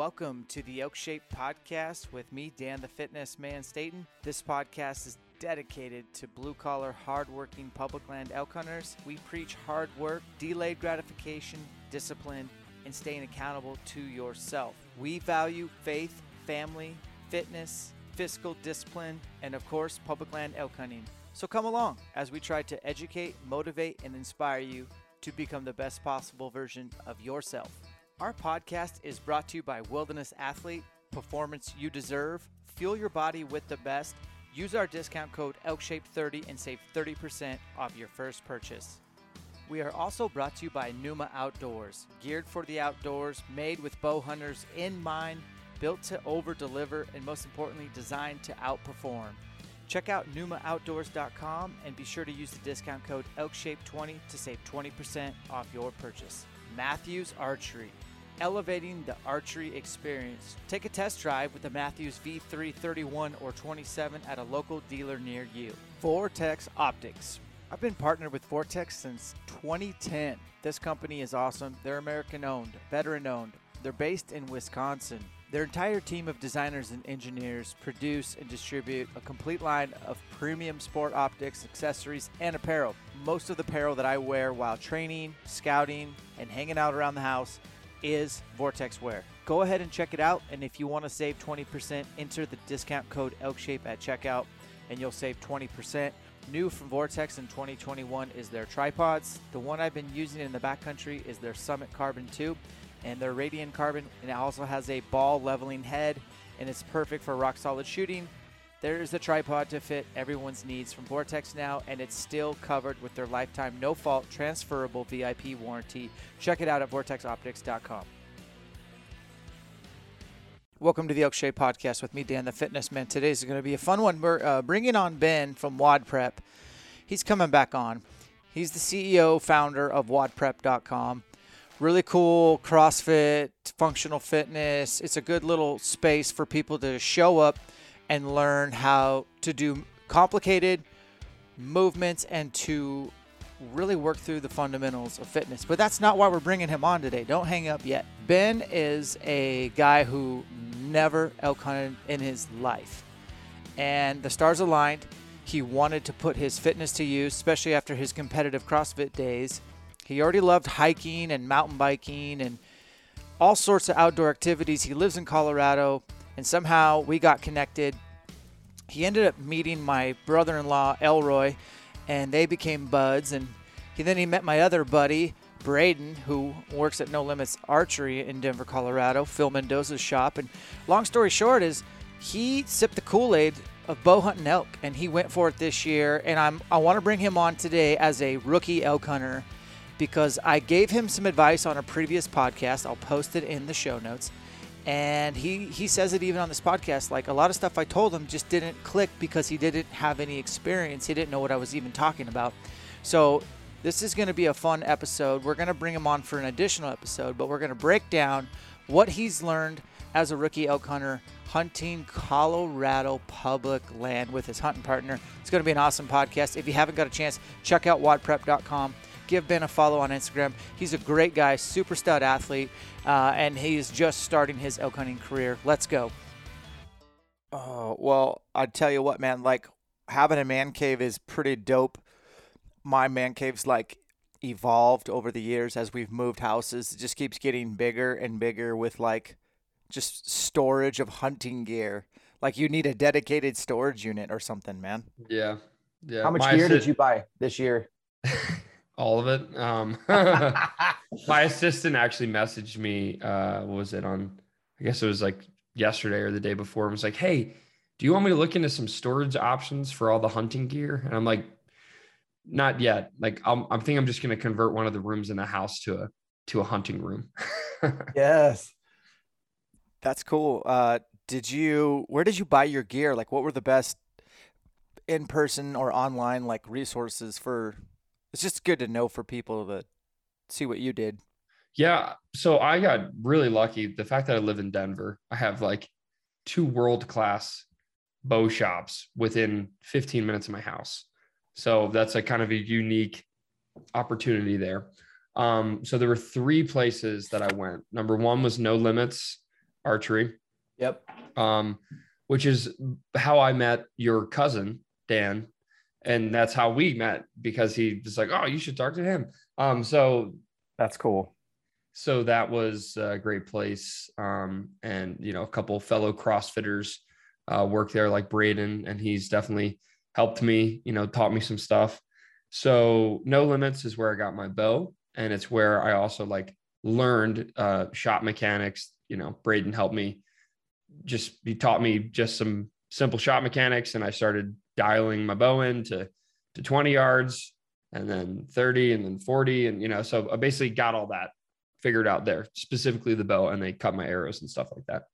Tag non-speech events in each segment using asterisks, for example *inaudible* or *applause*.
Welcome to the Elk Shape Podcast with me, Dan the Fitness Man Staten. This podcast is dedicated to blue collar, hardworking public land elk hunters. We preach hard work, delayed gratification, discipline, and staying accountable to yourself. We value faith, family, fitness, fiscal discipline, and of course, public land elk hunting. So come along as we try to educate, motivate, and inspire you to become the best possible version of yourself. Our podcast is brought to you by Wilderness Athlete, Performance You Deserve. Fuel your body with the best. Use our discount code ELKSHAPE30 and save 30% off your first purchase. We are also brought to you by Numa Outdoors, geared for the outdoors, made with bow hunters in mind, built to over deliver, and most importantly, designed to outperform. Check out NumaOutdoors.com and be sure to use the discount code ELKSHAPE20 to save 20% off your purchase. Mathews Archery elevating the archery experience. Take a test drive with the Mathews V331 or 27 at a local dealer near you. Vortex Optics. I've been partnered with Vortex since 2010. This company is awesome. They're American owned, veteran owned. They're based in Wisconsin. Their entire team of designers and engineers produce and distribute a complete line of premium sport optics, accessories, and apparel. Most of the apparel that I wear while training, scouting, and hanging out around the house is Vortex Wear. Go ahead and check it out. And if you want to save 20%, enter the discount code ELKSHAPE at checkout and you'll save 20%. New from Vortex in 2021 is their tripods. The one I've been using in the backcountry is their Summit Carbon 2 and their Radian Carbon. And it also has a ball leveling head and it's perfect for rock solid shooting. There's a tripod to fit everyone's needs from Vortex now, and it's still covered with their lifetime no fault transferable VIP warranty. Check it out at vortexoptics.com. Welcome to the Elk Shape Podcast with me, Dan the Fitness Man. Today's going to be a fun one. We're uh, bringing on Ben from WOD Prep. He's coming back on. He's the CEO, founder of WODPrep.com. Really cool CrossFit, functional fitness. It's a good little space for people to show up and learn how to do complicated movements and to really work through the fundamentals of fitness. But that's not why we're bringing him on today. Don't hang up yet. Ben is a guy who never elk hunted in his life. And the stars aligned. He wanted to put his fitness to use, especially after his competitive CrossFit days. He already loved hiking and mountain biking and all sorts of outdoor activities. He lives in Colorado and somehow we got connected. He ended up meeting my brother-in-law Elroy, and they became buds. And he then he met my other buddy Braden, who works at No Limits Archery in Denver, Colorado, Phil Mendoza's shop. And long story short is he sipped the Kool Aid of bow hunting elk, and he went for it this year. And I'm I want to bring him on today as a rookie elk hunter because I gave him some advice on a previous podcast. I'll post it in the show notes. And he, he says it even on this podcast. Like a lot of stuff I told him just didn't click because he didn't have any experience. He didn't know what I was even talking about. So this is going to be a fun episode. We're going to bring him on for an additional episode, but we're going to break down what he's learned as a rookie elk hunter hunting Colorado public land with his hunting partner. It's going to be an awesome podcast. If you haven't got a chance, check out wodprep.com. Give Ben a follow on Instagram. He's a great guy, super stud athlete, uh, and he's just starting his elk hunting career. Let's go. Oh, well, I tell you what, man, like having a man cave is pretty dope. My man cave's like evolved over the years as we've moved houses. It just keeps getting bigger and bigger with like just storage of hunting gear. Like you need a dedicated storage unit or something, man. Yeah. Yeah. How much My gear assi- did you buy this year? *laughs* all of it. Um, *laughs* my assistant actually messaged me. Uh, what was it on? I guess it was like yesterday or the day before. It was like, "Hey, do you want me to look into some storage options for all the hunting gear?" And I'm like, "Not yet. Like, I'm, I'm thinking I'm just going to convert one of the rooms in the house to a to a hunting room." *laughs* yes. That's cool. Uh, did you? Where did you buy your gear? Like, what were the best in person or online like resources for? It's just good to know for people to see what you did. Yeah. So I got really lucky. The fact that I live in Denver, I have like two world class bow shops within 15 minutes of my house. So that's a kind of a unique opportunity there. Um, so there were three places that I went. Number one was No Limits Archery, Yep. um, which is how I met your cousin, Dan. And that's how we met because he was like, Oh, you should talk to him. Um, so That's cool. so that was a great place um, and you know a couple fellow crossfitters uh, work there like braden and he's definitely helped me you know taught me some stuff so no limits is where i got my bow and it's where i also like learned uh, shot mechanics you know braden helped me just he taught me just some simple shot mechanics and i started dialing my bow in to to 20 yards and then 30 and then 40 and you know so i basically got all that figured out there specifically the bow and they cut my arrows and stuff like that.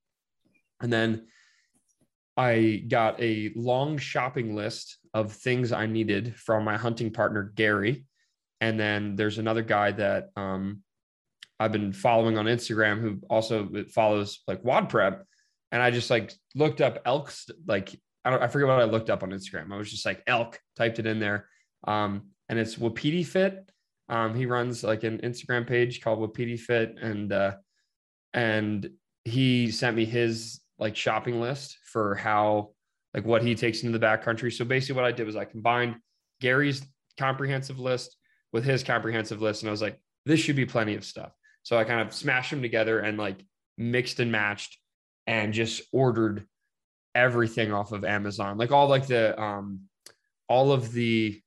And then i got a long shopping list of things i needed from my hunting partner gary. And then there's another guy that um, i've been following on instagram who also follows like WOD Prep and i just like looked up elks like i don't i forget what i looked up on instagram. I was just like elk typed it in there. Um, and it's wapiti fit. Um, he runs like an Instagram page called Wapiti Fit, and uh, and he sent me his like shopping list for how like what he takes into the backcountry. So basically, what I did was I combined Gary's comprehensive list with his comprehensive list, and I was like, this should be plenty of stuff. So I kind of smashed them together and like mixed and matched, and just ordered everything off of Amazon, like all like the um all of the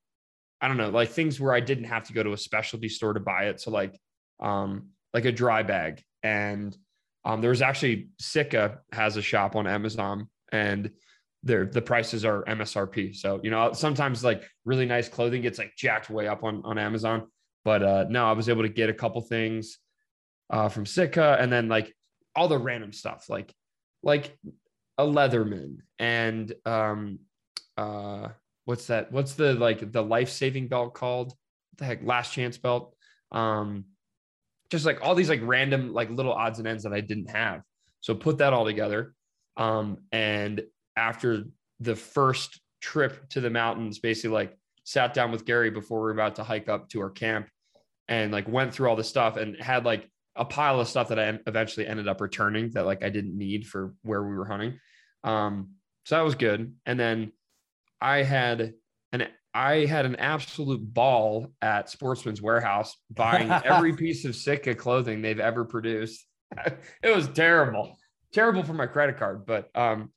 I don't know, like things where I didn't have to go to a specialty store to buy it. So like, um, like a dry bag. And um, there was actually Sitka has a shop on Amazon and their the prices are MSRP. So, you know, sometimes like really nice clothing gets like jacked way up on, on Amazon. But uh no, I was able to get a couple things uh from Sitka and then like all the random stuff, like like a Leatherman and um uh what's that? What's the like the life saving belt called? The heck, last chance belt. Um, just like all these like random like little odds and ends that I didn't have. So put that all together. Um, and after the first trip to the mountains, basically like sat down with Gary before we were about to hike up to our camp and like went through all the stuff and had like a pile of stuff that I eventually ended up returning that like I didn't need for where we were hunting. Um, so that was good. And then I had an I had an absolute ball at Sportsman's Warehouse buying *laughs* every piece of Sitka clothing they've ever produced. *laughs* it was terrible, terrible for my credit card, but um,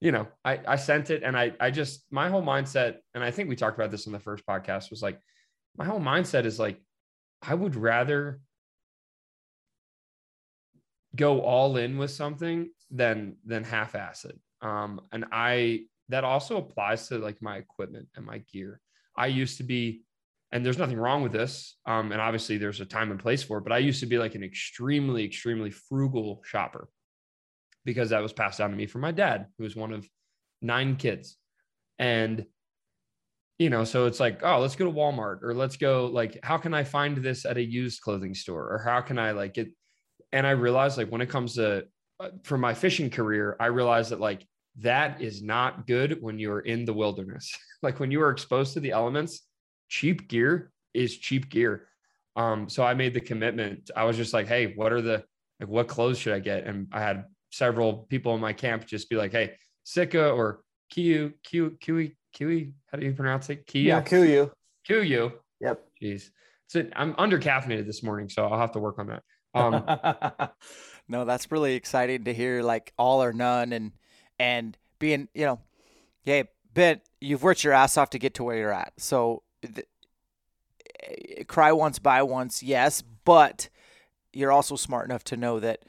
you know, I I sent it and I I just my whole mindset, and I think we talked about this in the first podcast, was like my whole mindset is like I would rather go all in with something than than half-ass it. Um, and I that also applies to like my equipment and my gear. I used to be, and there's nothing wrong with this. Um, and obviously there's a time and place for it, but I used to be like an extremely, extremely frugal shopper because that was passed down to me from my dad, who was one of nine kids. And you know, so it's like, oh, let's go to Walmart or let's go like, how can I find this at a used clothing store or how can I like get? And I realized like when it comes to uh, for my fishing career, I realized that like that is not good when you're in the wilderness. *laughs* like when you are exposed to the elements, cheap gear is cheap gear. Um, so I made the commitment. I was just like, hey, what are the like what clothes should I get? And I had several people in my camp just be like, hey, Sitka or Kiu, Kiu, Kiwi, Kiwi, how do you pronounce it? Kiu? Yeah, KUIU. Kiu. Yep. Jeez. So I'm under caffeinated this morning, so I'll have to work on that. Um, *laughs* no, that's really exciting to hear like all or none and and being, you know, hey, Ben, you've worked your ass off to get to where you're at. So the, cry once, buy once, yes, but you're also smart enough to know that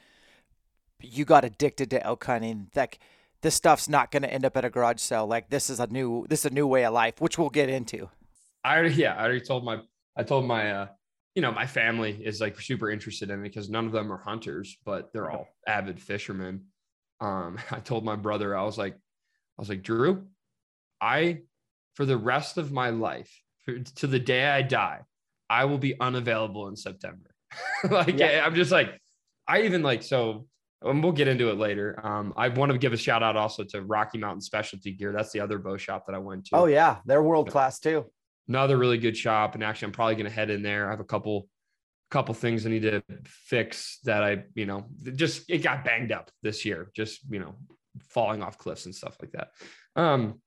you got addicted to elk hunting. Like this stuff's not going to end up at a garage sale. Like this is a new this is a new way of life, which we'll get into. I already yeah, I already told my I told my uh you know, my family is like super interested in it because none of them are hunters, but they're all avid fishermen. Um, *laughs* I told my brother, I was like, I was like, Drew, I, for the rest of my life, for, to the day I die, I will be unavailable in September. *laughs* like, yeah. I'm just like, I even like, so and we'll get into it later. Um, I want to give a shout out also to Rocky Mountain Specialty Gear. That's the other bow shop that I went to. Oh yeah, they're world class too another really good shop. And actually, I'm probably going to head in there. I have a couple, couple things I need to fix that I, you know, just it got banged up this year, just you know, falling off cliffs and stuff like that. Um,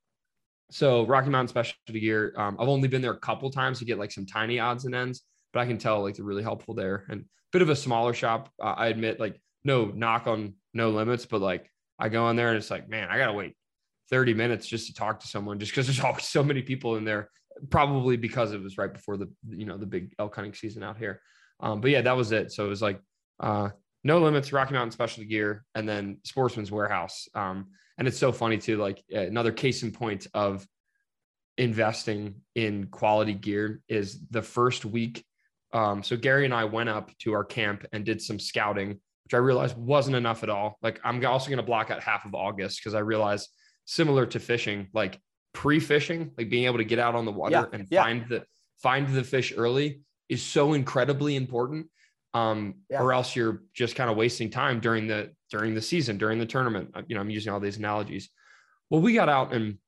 so Rocky Mountain Specialty Gear, um, I've only been there a couple times to get like some tiny odds and ends, but I can tell like they're really helpful there. And bit of a smaller shop, uh, I admit, like no knock on no limits, but like I go in there and it's like, man, I gotta wait 30 minutes just to talk to someone just because there's *laughs* always so many people in there probably because it was right before the you know the big elk hunting season out here. Um, but yeah, that was it. So it was like uh, no limits, Rocky Mountain Specialty Gear, and then Sportsman's Warehouse. Um, and it's so funny too. Like another case in point of investing in quality gear is the first week. Um, so Gary and I went up to our camp and did some scouting, which I realized wasn't enough at all. Like I'm also going to block out half of August because I realized similar to fishing, like pre-fishing, like being able to get out on the water yeah, and yeah. find the find the fish early is so incredibly important. Um, yeah. or else you're just kind of wasting time during the during the season, during the tournament. Uh, you know, I'm using all these analogies. Well, we got out and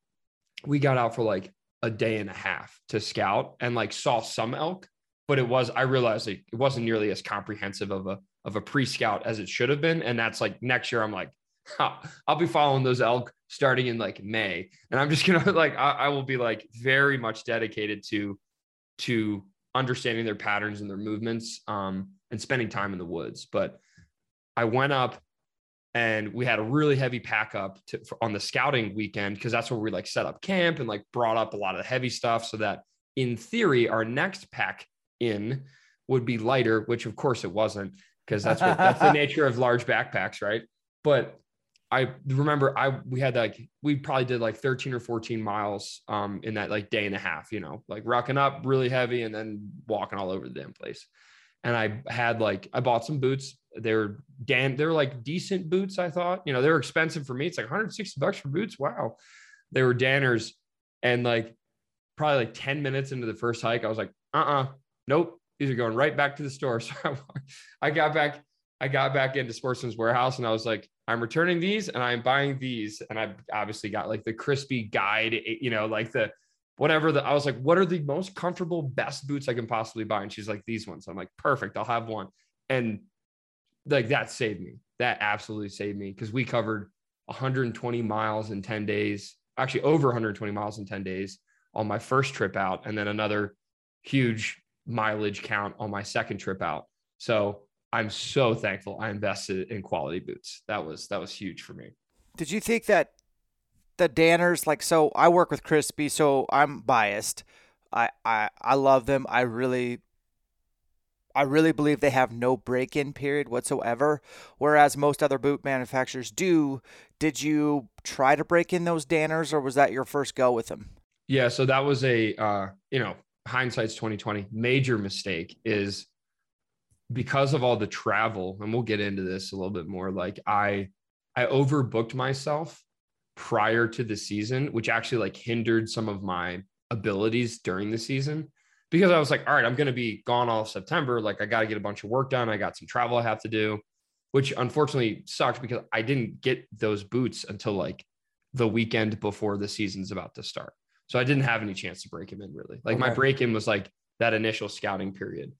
we got out for like a day and a half to scout and like saw some elk, but it was I realized it wasn't nearly as comprehensive of a of a pre-scout as it should have been. And that's like next year, I'm like, *laughs* I'll be following those elk starting in like May, and I'm just gonna *laughs* like I, I, will be like very much dedicated to to understanding their patterns and their movements, um, and spending time in the woods. But I went up and we had a really heavy pack up to, for, on the scouting weekend because that's where we like set up camp and like brought up a lot of the heavy stuff so that in theory our next pack in would be lighter, which of course it wasn't because that's what that's the *laughs* nature of large backpacks, right? But I remember I we had like we probably did like 13 or 14 miles um in that like day and a half, you know, like rocking up really heavy and then walking all over the damn place. And I had like I bought some boots. They were Dan, they were like decent boots, I thought. You know, they were expensive for me. It's like 160 bucks for boots. Wow. They were Danners. And like probably like 10 minutes into the first hike, I was like, uh-uh, nope. These are going right back to the store. *laughs* So I, I got back, I got back into Sportsman's Warehouse and I was like, I'm returning these and I'm buying these. And I obviously got like the Crispi guide, eh, you know, like the whatever the I was like, what are the most comfortable, best boots I can possibly buy? And she's like, these ones. I'm like, perfect, I'll have one. And like that saved me. That absolutely saved me because we covered 120 miles in 10 days, actually over 120 miles in 10 days on my first trip out, and then another huge mileage count on my second trip out. So I'm so thankful I invested in quality boots. That was that was huge for me. Did you think that the Danners like so I work with Crispi, so I'm biased. I I I love them. I really I really believe they have no break in period whatsoever, whereas most other boot manufacturers do. Did you try to break in those Danners or was that your first go with them? Yeah, so that was a uh, you know, hindsight's 2020. Major mistake is because of all the travel, and we'll get into this a little bit more. Like I I overbooked myself prior to the season, which actually like hindered some of my abilities during the season because I was like, all right, I'm going to be gone all September. Like, I got to get a bunch of work done. I got some travel I have to do, which unfortunately sucks because I didn't get those boots until like the weekend before the season's about to start. So I didn't have any chance to break him in really. Like, okay. my break in was like that initial scouting period.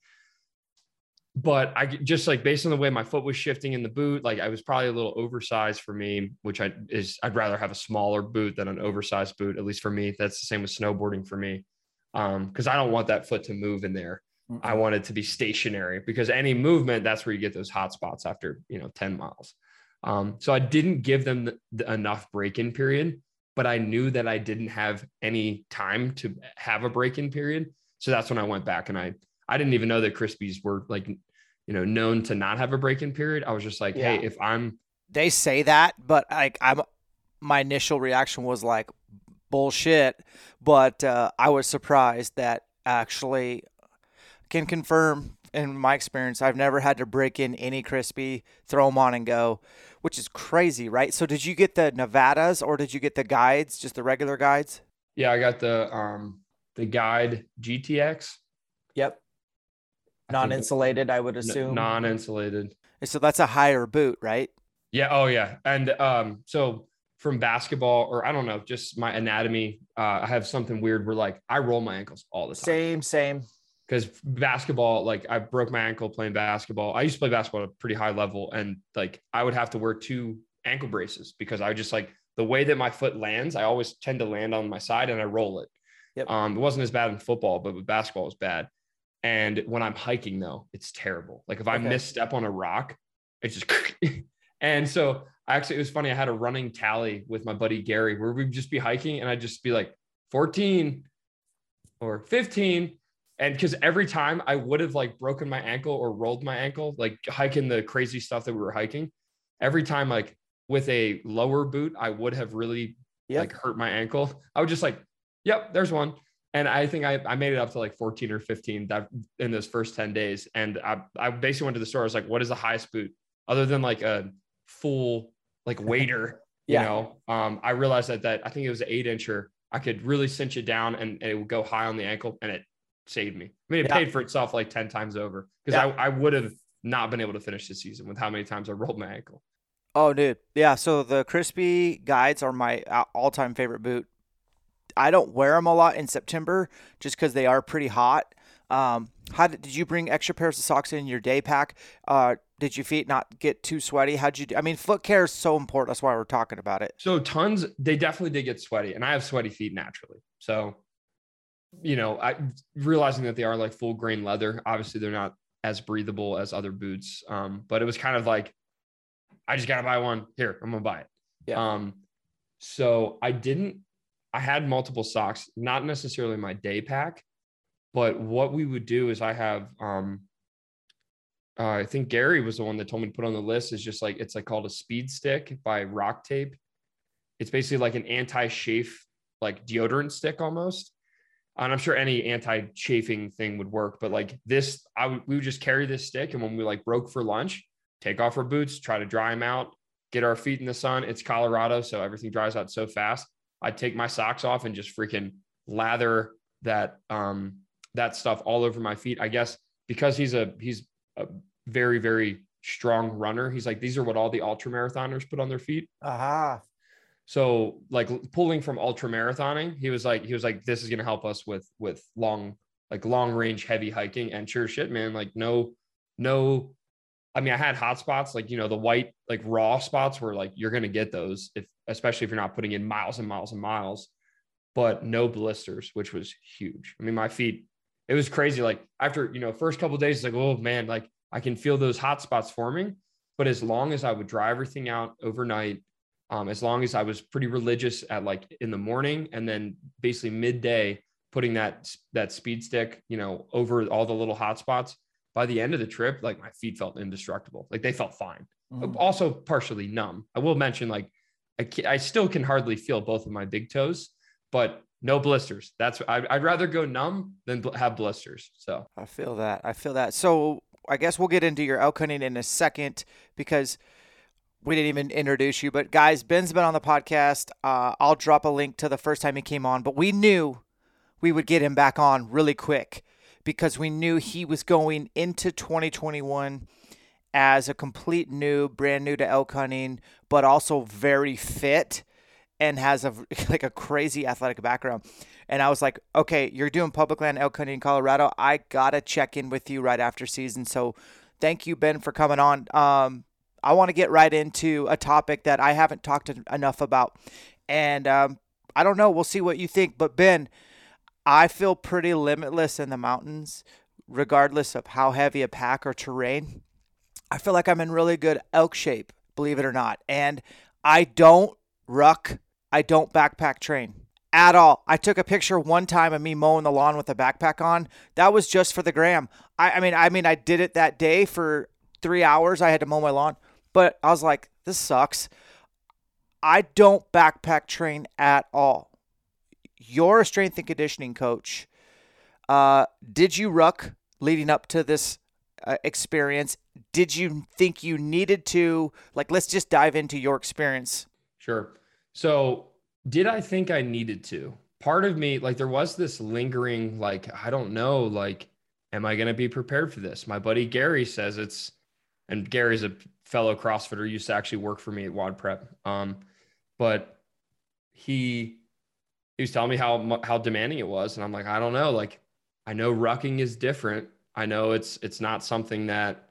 But I just like based on the way my foot was shifting in the boot, like I was probably a little oversized for me, which I is I'd rather have a smaller boot than an oversized boot, at least for me. That's the same with snowboarding for me um because i don't want that foot to move in there mm-hmm. i want it to be stationary because any movement that's where you get those hot spots after you know 10 miles um so i didn't give them the, the enough break-in period but i knew that i didn't have any time to have a break-in period so that's when i went back and i i didn't even know that Crispis were like you know known to not have a break-in period i was just like yeah. hey if i'm they say that but like i'm my initial reaction was like bullshit. But uh, I was surprised that actually can confirm in my experience, I've never had to break in any Crispi, throw them on and go, which is crazy, right? So did you get the Nevadas or did you get the guides, just the regular guides? Yeah, I got the um the guide GTX. Yep. Non-insulated, I would assume. Non-insulated. So that's a higher boot, right? Yeah. Oh, yeah. And um, so from basketball or I don't know, just my anatomy. Uh, I have something weird where like I roll my ankles all the time. Same, same. Because basketball, like I broke my ankle playing basketball. I used to play basketball at a pretty high level, and like I would have to wear two ankle braces because I just like the way that my foot lands. I always tend to land on my side and I roll it. Yep. Um, it wasn't as bad in football, but with basketball, it was bad. And when I'm hiking, though, it's terrible. Like if I okay. misstep on a rock, it's just *laughs* and so I actually it was funny. I had a running tally with my buddy Gary where we'd just be hiking and I'd just be like 14 or 15. And because every time I would have like broken my ankle or rolled my ankle, like hiking the crazy stuff that we were hiking, every time like with a lower boot, I would have really yep. like hurt my ankle. I would just like, yep, there's one. And I think I, I made it up to like 14 or 15 that in those first 10 days. And I, I basically went to the store. I was like, what is the highest boot other than like a full like *laughs* waiter, yeah. you know, um, I realized that that I think it was an eight incher. I could really cinch it down and, and, it would go high on the ankle and it saved me. I mean, it yeah. paid for itself like 10 times over because yeah. I, I would have not been able to finish the season with how many times I rolled my ankle. Oh, dude. Yeah. So the Crispi guides are my uh, all time favorite boot. I don't wear them a lot in September just because they are pretty hot. Um, how did, did you bring extra pairs of socks in your day pack? Uh, did your feet not get too sweaty? How'd you do? I mean, foot care is so important. That's why we're talking about it. So tons, they definitely did get sweaty, and I have sweaty feet naturally. So, you know, I realizing that they are like full grain leather. Obviously, they're not as breathable as other boots. Um, but it was kind of like, I just gotta buy one. Here, I'm gonna buy it. Yeah. Um, so I didn't. I had multiple socks, not necessarily my day pack, but what we would do is I have um uh, I think Gary was the one that told me to put on the list is just like it's like called a speed stick by RockTape. It's basically like an anti-chafe like deodorant stick almost. And I'm sure any anti-chafing thing would work, but like this, I would we would just carry this stick, and when we like broke for lunch, take off our boots, try to dry them out, get our feet in the sun. It's Colorado, so everything dries out so fast. I'd take my socks off and just freaking lather that um that stuff all over my feet. I guess because he's a he's a very, very strong runner. He's like, these are what all the ultra marathoners put on their feet. Aha. So like pulling from ultra marathoning, he was like, he was like, this is gonna help us with with long, like long range heavy hiking. And sure shit, man, like no, no. I mean, I had hot spots, like you know, the white, like raw spots where like you're gonna get those if especially if you're not putting in miles and miles and miles, but no blisters, which was huge. I mean, my feet it was crazy. Like after, you know, first couple days, like, oh man, like I can feel those hot spots forming. But as long as I would dry everything out overnight, um, as long as I was pretty religious at like in the morning and then basically midday, putting that that speed stick, you know, over all the little hot spots, by the end of the trip, like my feet felt indestructible. Like they felt fine. Mm. Also partially numb. I will mention like I, I still can hardly feel both of my big toes, but no blisters. That's I'd, I'd rather go numb than have blisters. So I feel that. I feel that. So I guess we'll get into your elk hunting in a second because we didn't even introduce you. But guys, Ben's been on the podcast. Uh, I'll drop a link to the first time he came on, but we knew we would get him back on really quick because we knew he was going into 2021 as a complete new, brand new to elk hunting, but also very fit and has a *laughs* like a crazy athletic background. And I was like, okay, you're doing public land elk hunting in Colorado. I gotta check in with you right after season. So thank you, Ben, for coming on. Um, I want to get right into a topic that I haven't talked enough about, and um, I don't know. We'll see what you think. But Ben, I feel pretty limitless in the mountains, regardless of how heavy a pack or terrain. I feel like I'm in really good elk shape, believe it or not. And I don't ruck, I don't backpack train at all. I took a picture one time of me mowing the lawn with a backpack on. That was just for the gram. I, I mean, I mean, I did it that day for three hours. I had to mow my lawn, but I was like, this sucks. I don't backpack train at all you're a strength and conditioning coach. Uh, did you ruck leading up to this uh, experience? Did you think you needed to? Like, let's just dive into your experience. Sure. So, did I think I needed to? Part of me, like, there was this lingering, like, I don't know, like, am I going to be prepared for this? My buddy Gary says it's, and Gary's a fellow CrossFitter, used to actually work for me at WOD Prep. Um, but he he was telling me how how demanding it was, and I'm like, I don't know. Like, I know rucking is different. I know it's it's not something that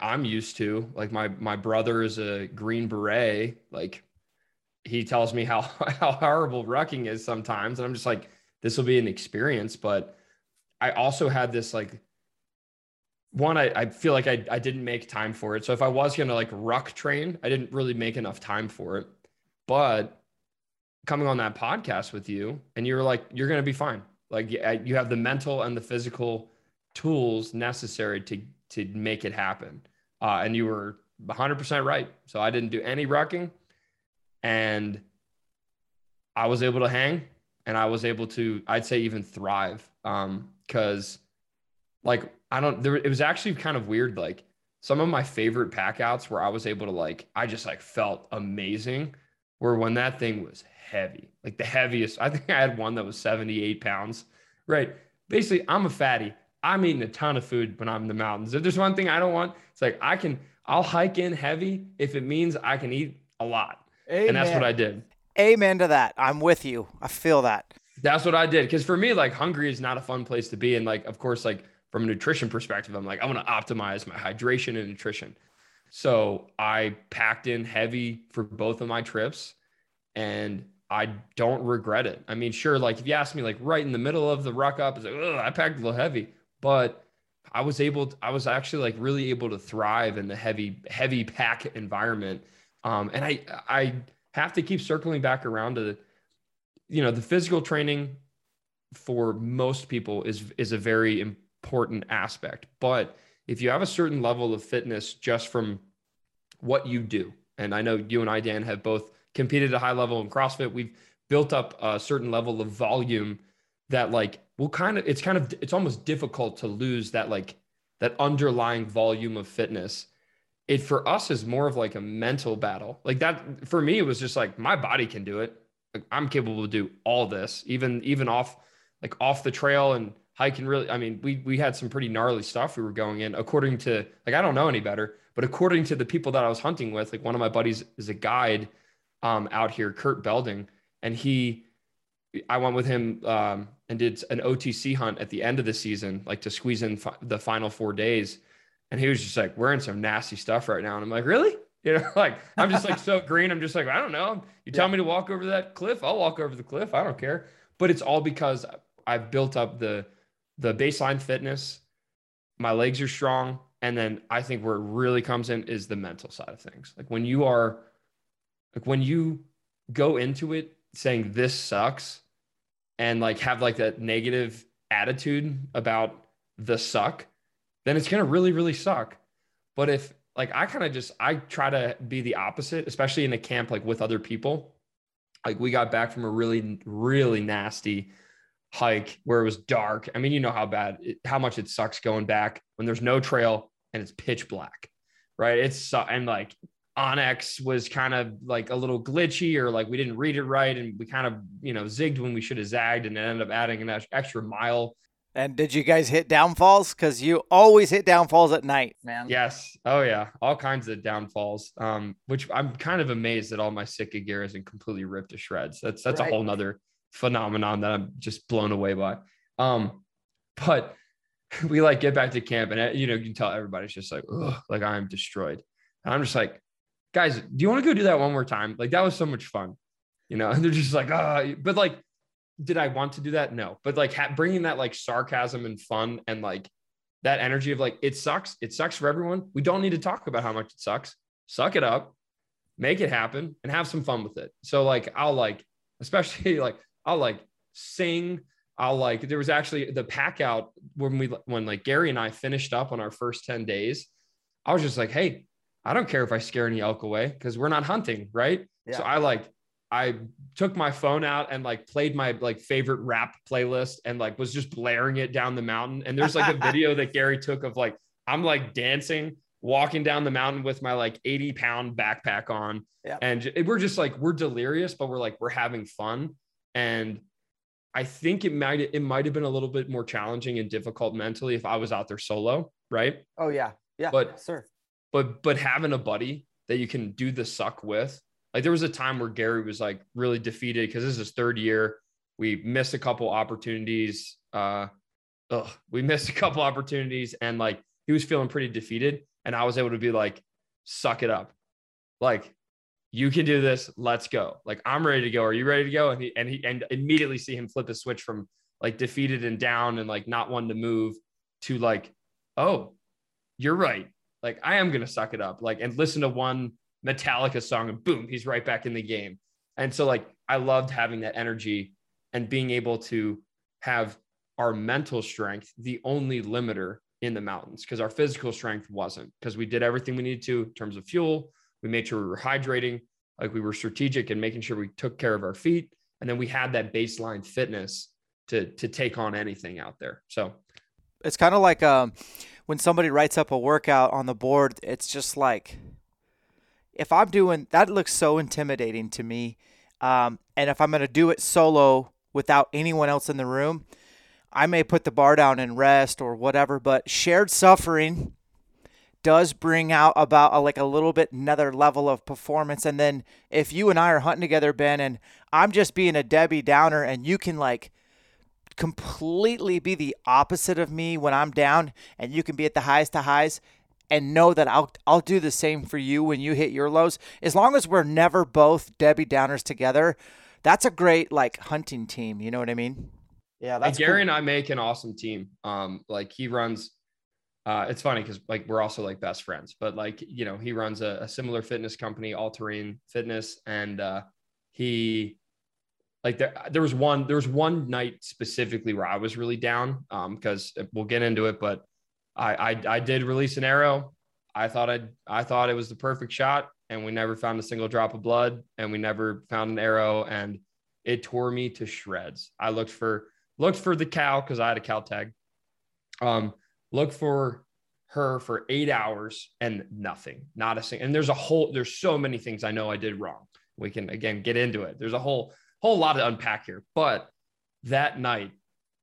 I'm used to. Like my my brother is a Green Beret. Like he tells me how *laughs* how horrible rucking is sometimes, and I'm just like, this will be an experience. But I also had this like one, I, I feel like I, I didn't make time for it. So if I was gonna like ruck train, I didn't really make enough time for it. But coming on that podcast with you and you were like you're to be fine like you have the mental and the physical tools necessary to to make it happen uh, and you were 100% right so i didn't do any rucking and i was able to hang and i was able to i'd say even thrive um because like i don't there it was actually kind of weird like some of my favorite pack outs where i was able to like i just like felt amazing were when that thing was heavy, like the heaviest. I think I had one that was 78 pounds. Right. Basically, I'm a fatty. I'm eating a ton of food when I'm in the mountains. If there's one thing I don't want, it's like I can, I'll hike in heavy if it means I can eat a lot. Amen. And that's what I did. Amen to that. I'm with you. I feel that. That's what I did. Cause for me, like hungry is not a fun place to be. And like, of course, like from a nutrition perspective, I'm like, I want to optimize my hydration and nutrition. So I packed in heavy for both of my trips and I don't regret it. I mean, sure, like if you ask me, like right in the middle of the ruck up, it's like, I packed a little heavy, but I was able, to, I was actually like really able to thrive in the heavy, heavy pack environment. Um, and I, I have to keep circling back around to, you know, the physical training for most people is is a very important aspect. But if you have a certain level of fitness just from what you do, and I know you and I, Dan, have both competed at a high level in CrossFit. We've built up a certain level of volume that like will kind of it's kind of it's almost difficult to lose that like that underlying volume of fitness. It for us is more of like a mental battle. Like that for me, it was just like my body can do it. Like, I'm capable to do all this, even even off like off the trail and hiking really i mean we we had some pretty gnarly stuff we were going in according to like i don't know any better but according to the people that i was hunting with like one of my buddies is a guide um, out here, Kurt Belding, and he, I went with him um, and did an OTC hunt at the end of the season, like to squeeze in fi- the final four days. And he was just like wearing some nasty stuff right now. And I'm like, really? *laughs* You know, like I'm just like so *laughs* green. I'm just like, I don't know. You tell yeah. me to walk over that cliff, I'll walk over the cliff. I don't care. But it's all because I've built up the the baseline fitness. My legs are strong. And then I think where it really comes in is the mental side of things. Like when you are like when you go into it saying this sucks and like have like that negative attitude about the suck, then it's gonna really, really suck. But if like I kind of just I try to be the opposite, especially in a camp like with other people. Like we got back from a really, really nasty hike where it was dark. I mean, you know how bad, how much it sucks going back when there's no trail and it's pitch black, right? It's and like onX was kind of like a little glitchy or like we didn't read it right and we kind of you know zigged when we should have zagged and ended up adding an extra mile. And did you guys hit downfalls? Because you always hit downfalls at night, man. Yes. Oh yeah, all kinds of downfalls. Um, which I'm kind of amazed that all my Sitka gear isn't completely ripped to shreds. That's that's right. a whole nother phenomenon that I'm just blown away by. Um, but *laughs* we like get back to camp and you know you can tell everybody's just like like I'm destroyed. And I'm just like guys, do you want to go do that one more time? Like that was so much fun, you know. And *laughs* they're just like, oh. but like, did I want to do that? No, but like ha- bringing that like sarcasm and fun and like that energy of like it sucks, it sucks for everyone. We don't need to talk about how much it sucks. Suck it up, make it happen, and have some fun with it. So like, I'll like, especially *laughs* like, I'll like sing. I'll like. There was actually the pack out when we when like Gary and I finished up on our first ten days. I was just like, hey, I don't care if I scare any elk away because we're not hunting, right? Yeah. So I like I took my phone out and like played my like favorite rap playlist and like was just blaring it down the mountain. And there's like a video that Gary took of like I'm like dancing, walking down the mountain with my like 80 pound backpack on. Yeah. And we're just like we're delirious, but we're like we're having fun. And I think it might it might have been a little bit more challenging and difficult mentally if I was out there solo, right? Oh yeah. Yeah. But sir but but having a buddy that you can do the suck with like there was a time where gary was like really defeated because this is his third year. We missed a couple opportunities uh ugh, we missed a couple opportunities and like he was feeling pretty defeated and i was able to be like suck it up. Like you can do this let's go. Like i'm ready to go. Are you ready to go? And he and he and immediately see him flip a switch from like defeated and down and like not wanting to move to like oh you're right like I am gonna suck it up, like and listen to one Metallica song and boom, he's right back in the game. And so like I loved having that energy and being able to have our mental strength the only limiter in the mountains because our physical strength wasn't because we did everything we needed to in terms of fuel. We made sure we were hydrating, like we were strategic and making sure we took care of our feet. And then we had that baseline fitness to to take on anything out there. So it's kind of like um when somebody writes up a workout on the board, it's just like if I'm doing that looks so intimidating to me. Um, and if I'm going to do it solo without anyone else in the room, I may put the bar down and rest or whatever. But shared suffering does bring out about a, like a little bit another level of performance. And then if you and I are hunting together, Ben, and I'm just being a Debbie Downer, and you can like completely be the opposite of me when I'm down and you can be at the highest to highs and know that I'll I'll do the same for you when you hit your lows. As long as we're never both Debbie Downers together, that's a great like hunting team. You know what I mean? Yeah, that's and Gary cool. and I make an awesome team. Um, like he runs. Uh, it's funny because like we're also like best friends, but like you know he runs a, a similar fitness company, All Terrain Fitness, and uh, he like there, there was one there was one night specifically where I was really down um because we'll get into it but I, I I did release an arrow. I thought I I thought it was the perfect shot and we never found a single drop of blood and we never found an arrow and it tore me to shreds. I looked for looked for the cow because I had a cow tag. Um looked for her for eight hours and nothing not a single and there's a whole there's so many things I know I did wrong. We can again get into it. There's a whole whole lot to unpack here. But that night,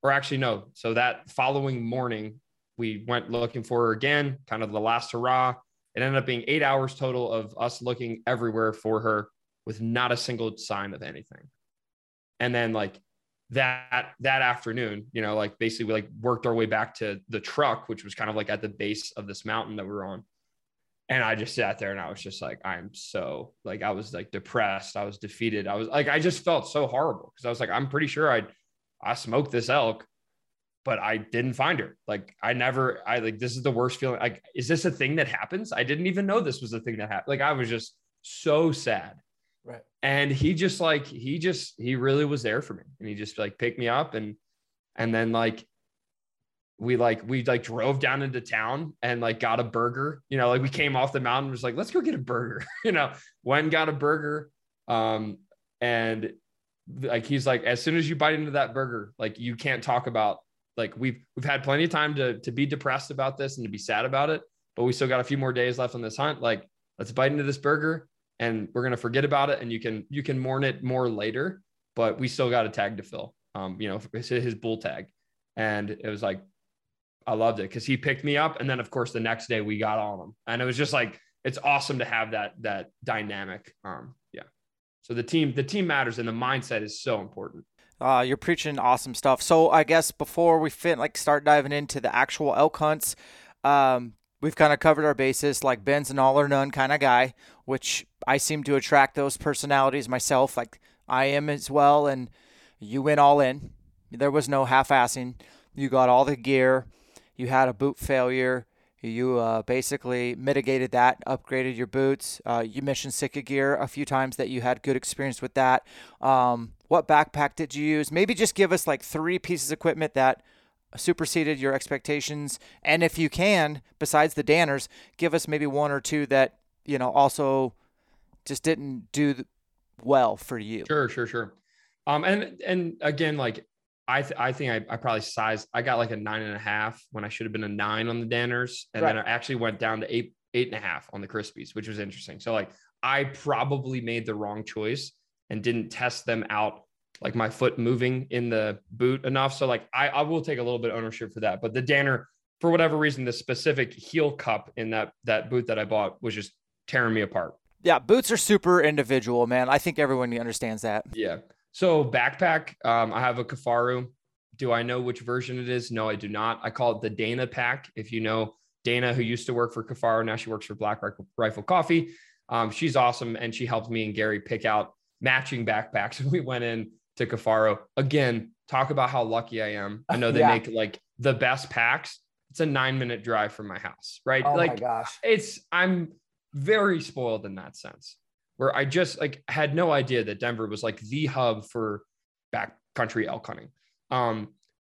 or actually, no. So that following morning, we went looking for her again, kind of the last hurrah. It ended up being eight hours total of us looking everywhere for her with not a single sign of anything. And then like that that afternoon, you know, like basically we like worked our way back to the truck, which was kind of like at the base of this mountain that we were on. And I just sat there and I was just like, I'm so like, I was like depressed. I was defeated. I was like, I just felt so horrible because I was like, I'm pretty sure I, I smoked this elk, but I didn't find her. Like, I never, I like, this is the worst feeling. Like, is this a thing that happens? I didn't even know this was a thing that happened. Like, I was just so sad. Right. And he just like, he just, he really was there for me. And he just like picked me up and, and then like we like we like drove down into town and like got a burger. You know, like we came off the mountain, was like, let's go get a burger. *laughs* you know, and got a burger. Um, and like he's like, as soon as you bite into that burger, like you can't talk about like we've we've had plenty of time to to be depressed about this and to be sad about it, but we still got a few more days left on this hunt. Like, let's bite into this burger and we're gonna forget about it and you can you can mourn it more later, but we still got a tag to fill. Um, you know, his, his bull tag. And it was like, I loved it because he picked me up. And then of course the next day we got on him. And it was just like it's awesome to have that that dynamic. Um, yeah. So the team, the team matters and the mindset is so important. Uh, you're preaching awesome stuff. So I guess before we fit like start diving into the actual elk hunts, um, we've kind of covered our bases. Like Ben's an all or none kind of guy, which I seem to attract those personalities myself. Like I am as well, and you went all in. There was no half-assing. You got all the gear. You had a boot failure. You uh, basically mitigated that, upgraded your boots. Uh, you mentioned Sitka gear a few times that you had good experience with that. Um, what backpack did you use? Maybe just give us like three pieces of equipment that superseded your expectations. And if you can, besides the Danners, give us maybe one or two that, you know, also just didn't do well for you. Sure, sure, sure. Um, and and again, like I th- I think I, I probably sized I got like a nine and a half when I should have been a nine on the Danners, and right. then I actually went down to eight eight and a half on the Crispis, which was interesting. So like I probably made the wrong choice and didn't test them out like my foot moving in the boot enough. So like I, I will take a little bit of ownership for that. But the Danner, for whatever reason, the specific heel cup in that that boot that I bought was just tearing me apart. Yeah, boots are super individual, man. I think everyone understands that. Yeah. So backpack, um, I have a Kifaru. Do I know which version it is? No, I do not. I call it the Dana pack. If you know Dana, who used to work for Kifaru, now she works for Black Rifle Coffee. Um, she's awesome, and she helped me and Gary pick out matching backpacks. *laughs* And we went in to Kifaru again. Talk about how lucky I am. I know *laughs* they yeah. make like the best packs. It's a nine minute drive from my house, right? Oh like, my gosh, it's I'm very spoiled in that sense where I just like had no idea that Denver was like the hub for backcountry elk hunting. Um,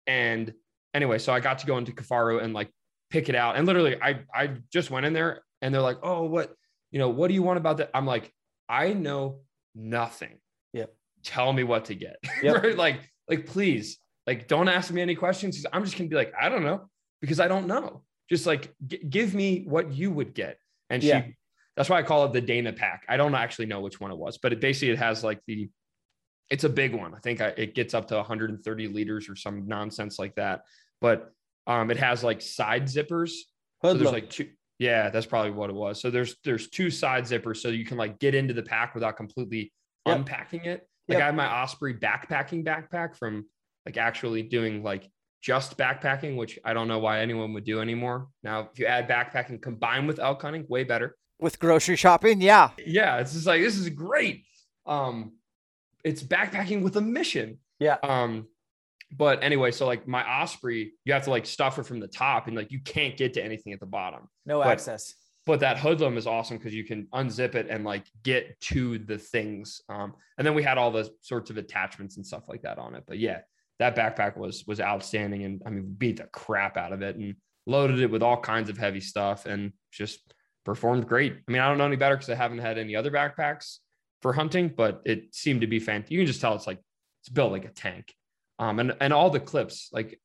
and anyway, so I got to go into Kifaru and like pick it out. And literally, I I just went in there and they're like, "Oh, what you know? What do you want about that?" I'm like, "I know nothing. Yeah. Tell me what to get. *laughs* Yep. right? Like, like please, like don't ask me any questions. I'm just gonna be like, I don't know because I don't know. Just like g- give me what you would get. And yeah. she that's why I call it the Dana pack. I don't actually know which one it was, but it basically it has like the it's a big one. I think I, it gets up to 130 liters or some nonsense like that. But um, it has like side zippers. So there's like two. Yeah, that's probably what it was. So there's there's two side zippers, so you can like get into the pack without completely yep. unpacking it. Like yep. I have my Osprey backpacking backpack from like actually doing like just backpacking, which I don't know why anyone would do anymore. Now, if you add backpacking combined with elk hunting, way better with grocery shopping. Yeah. Yeah. It's just like, this is great. Um, it's backpacking with a mission. Yeah. Um, but anyway, so like my Osprey, you have to like stuff it from the top and like you can't get to anything at the bottom. No but, access. But that hoodlum is awesome because you can unzip it and like get to the things. Um, and then we had all the sorts of attachments and stuff like that on it. But yeah, that backpack was was outstanding and I mean beat the crap out of it and loaded it with all kinds of heavy stuff and just performed great. I mean, I don't know any better because I haven't had any other backpacks for hunting, but it seemed to be fantastic. You can just tell it's like it's built like a tank. Um, and and all the clips, like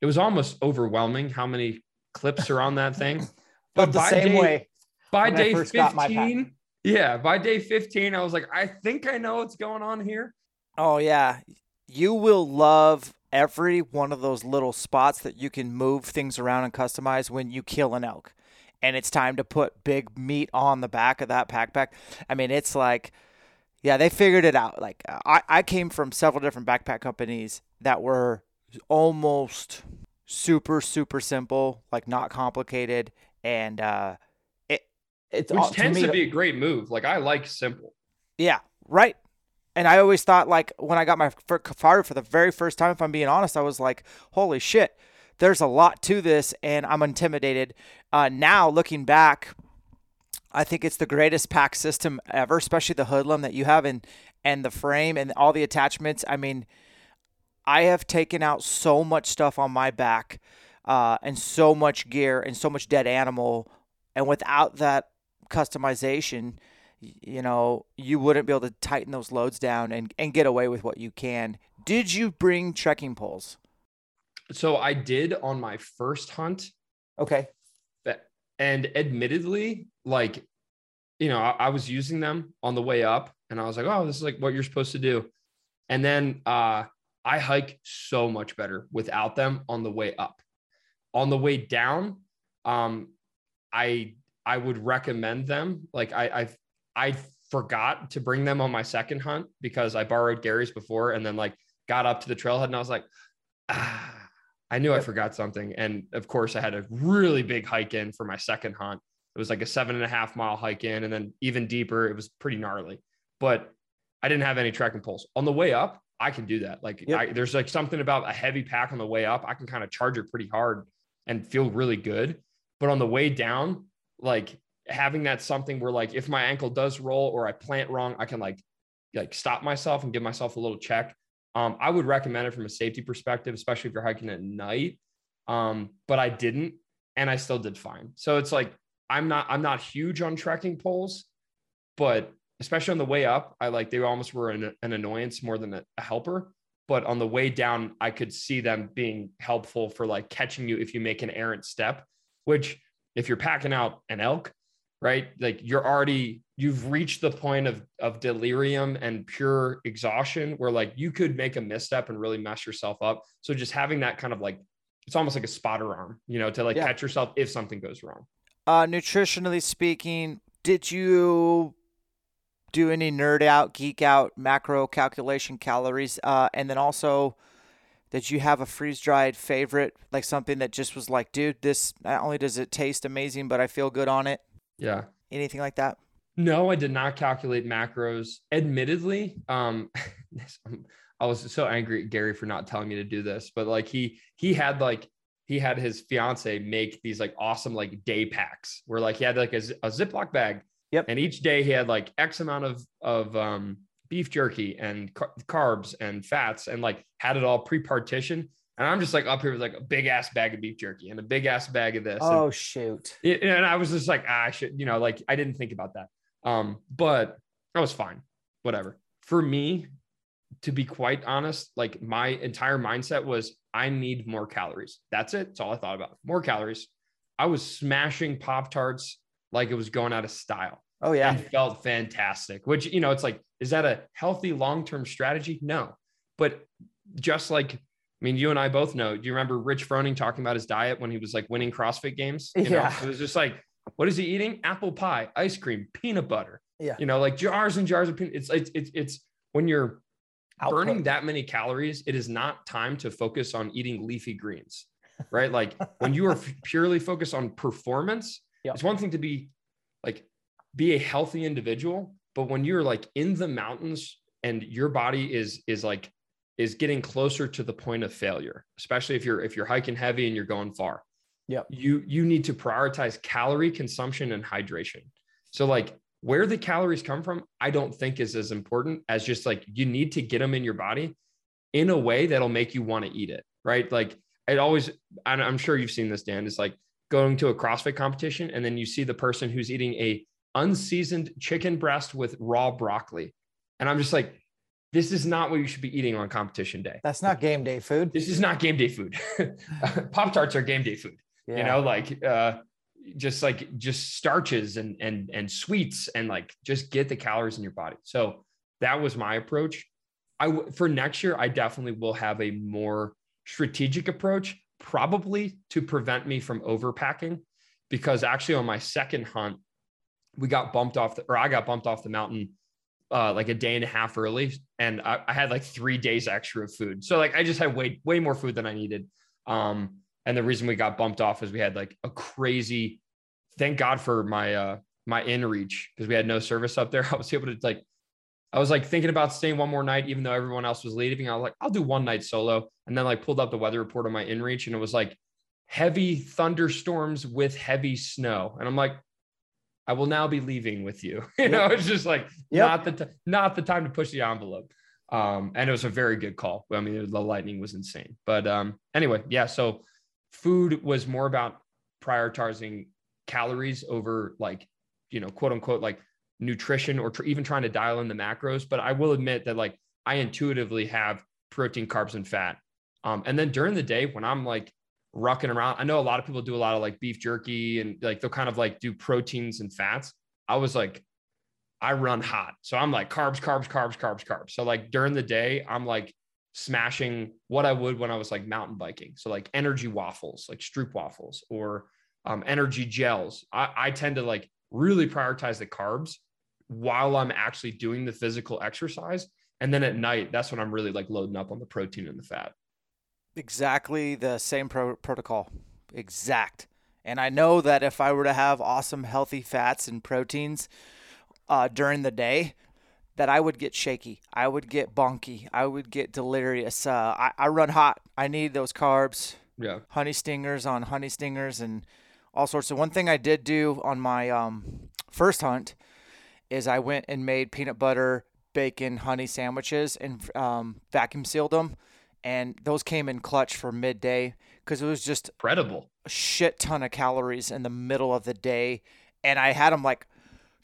it was almost overwhelming how many clips are on that thing. *laughs* But the same day, way. By day 15, yeah, by day 15, I was like, I think I know what's going on here. Oh yeah. You will love every one of those little spots that you can move things around and customize when you kill an elk and it's time to put big meat on the back of that backpack. I mean, it's like, yeah, they figured it out. Like, I, I came from several different backpack companies that were almost super, super simple, like not complicated. And, uh, it, it's which tends to, to be a great move. Like, I like simple. Yeah, right. And I always thought, like, when I got my fire for the very first time, if I'm being honest, I was like, holy shit there's a lot to this, and I'm intimidated. Uh, now, looking back, I think it's the greatest pack system ever, especially the hoodlum that you have and and the frame and all the attachments. I mean, I have taken out so much stuff on my back uh, and so much gear and so much dead animal, and without that customization, you know, you wouldn't be able to tighten those loads down and, and get away with what you can. Did you bring trekking poles? So I did on my first hunt. Okay. And admittedly, like, you know, I, I was using them on the way up and I was like, oh, this is like what you're supposed to do. And then uh, I hike so much better without them on the way up. On the way down, um, I I would recommend them. Like I I I forgot to bring them on my second hunt because I borrowed Gary's before and then like got up to the trailhead and I was like, ah, I knew I forgot something. And of course I had a really big hike in for my second hunt. It was like a seven and a half mile hike in and then even deeper. It was pretty gnarly, but I didn't have any trekking poles on the way up. I can do that. Like Yep. I, there's like something about a heavy pack on the way up. I can kind of charge it pretty hard and feel really good. But on the way down, like having that something where like if my ankle does roll or I plant wrong, I can like like stop myself and give myself a little check. Um, I would recommend it from a safety perspective, especially if you're hiking at night. Um, but I didn't, and I still did fine. So it's like I'm not I'm not huge on trekking poles, but especially on the way up, I like they almost were an, an annoyance more than a, a helper. But on the way down, I could see them being helpful for like catching you if you make an errant step, which if you're packing out an elk, right? Like you're already you've reached the point of of delirium and pure exhaustion where like you could make a misstep and really mess yourself up. So just having that kind of like it's almost like a spotter arm, you know, to like Yeah. catch yourself if something goes wrong. Uh, nutritionally speaking, did you do any nerd out, geek out, macro calculation calories? Uh, and then also, did you have a freeze dried favorite, like something that just was like, dude, this not only does it taste amazing, but I feel good on it? Yeah. Anything like that? No, I did not calculate macros. Admittedly, *laughs* um, I was so angry at Gary for not telling me to do this, but like he he had like he had his fiance make these like awesome like day packs where like he had like a Ziploc bag. Yep. And each day he had like X amount of of um, beef jerky and car- carbs and fats and like had it all pre-partitioned. And I'm just like up here with like a big ass bag of beef jerky and a big ass bag of this. and- Oh, shoot. it- and I was just like, ah, I should, you know, like I didn't think about that. Um, but I was fine, whatever. For me, to be quite honest, like my entire mindset was I need more calories. That's it. That's all I thought about. More calories. I was smashing Pop Tarts like it was going out of style Oh, yeah. and felt fantastic. Which, you know, it's like, is that a healthy long term strategy? No. But just like, I mean, you and I both know. Do you remember Rich Froning talking about his diet when he was like winning CrossFit games? You know, Yeah. it was just like, what is he eating? Apple pie, ice cream, peanut butter. Yeah. You know, like jars and jars of peanut. It's it's it's, it's when you're burning that many calories, it is not time to focus on eating leafy greens, right? Like *laughs* when you are purely focused on performance, Yep. it's one thing to be like be a healthy individual, but when you're like in the mountains and your body is is like is getting closer to the point of failure, especially if you're if you're hiking heavy and you're going far. Yep. You you need to prioritize calorie consumption and hydration. So like where the calories come from, I don't think is as important as just like you need to get them in your body in a way that'll make you want to eat it, right? Like it always, I'm sure you've seen this, Dan. It's like going to a CrossFit competition and then you see the person who's eating a unseasoned chicken breast with raw broccoli, and I'm just like, this is not what you should be eating on competition day. That's not game day food. This is not game day food. *laughs* Pop tarts are game day food Yeah. you know like uh just like just starches and and and sweets and like just get the calories in your body. So that was my approach. I w- for next year i definitely will have a more strategic approach probably to prevent me from overpacking because actually on my second hunt we got bumped off the or i got bumped off the mountain uh, like a day and a half early and I, I had like three days extra of food. So like i just had way way more food than i needed. Um and the reason we got bumped off is we had like a crazy, thank God for my uh my inReach because we had no service up there. *laughs* I was able to like I was like thinking about staying one more night, even though everyone else was leaving. I was like, I'll do one night solo. And then like pulled up the weather report on my inReach and it was like heavy thunderstorms with heavy snow. And I'm like, I will now be leaving with you. *laughs* you know, it's just like Yep. not the t- not the time to push the envelope. Um, and it was a very good call. I mean, the lightning was insane. But um, anyway, yeah. So food was more about prioritizing calories over like, you know, quote unquote, like nutrition or tr- even trying to dial in the macros. But I will admit that like I intuitively have protein, carbs, and fat. Um, and then during the day when I'm like rucking around, I know a lot of people do a lot of like beef jerky and like they'll kind of like do proteins and fats. I was like, I run hot. So I'm like carbs, carbs, carbs, carbs, carbs. So like during the day, I'm like smashing what I would when I was like mountain biking. So like energy waffles, like Stroop waffles or um, energy gels. I, I tend to like really prioritize the carbs while I'm actually doing the physical exercise. And then at night, that's when I'm really like loading up on the protein and the fat. Exactly the same pro- protocol. Exact. And I know that if I were to have awesome, healthy fats and proteins uh, during the day, that I would get shaky. I would get bonky. I would get delirious. Uh, I, I run hot. I need those carbs. Yeah. Honey stingers on honey stingers and all sorts. of. one thing I did do on my um, first hunt is I went and made peanut butter, bacon, honey sandwiches and um, vacuum sealed them. And those came in clutch for midday because it was just incredible. A shit ton of calories in the middle of the day. And I had them like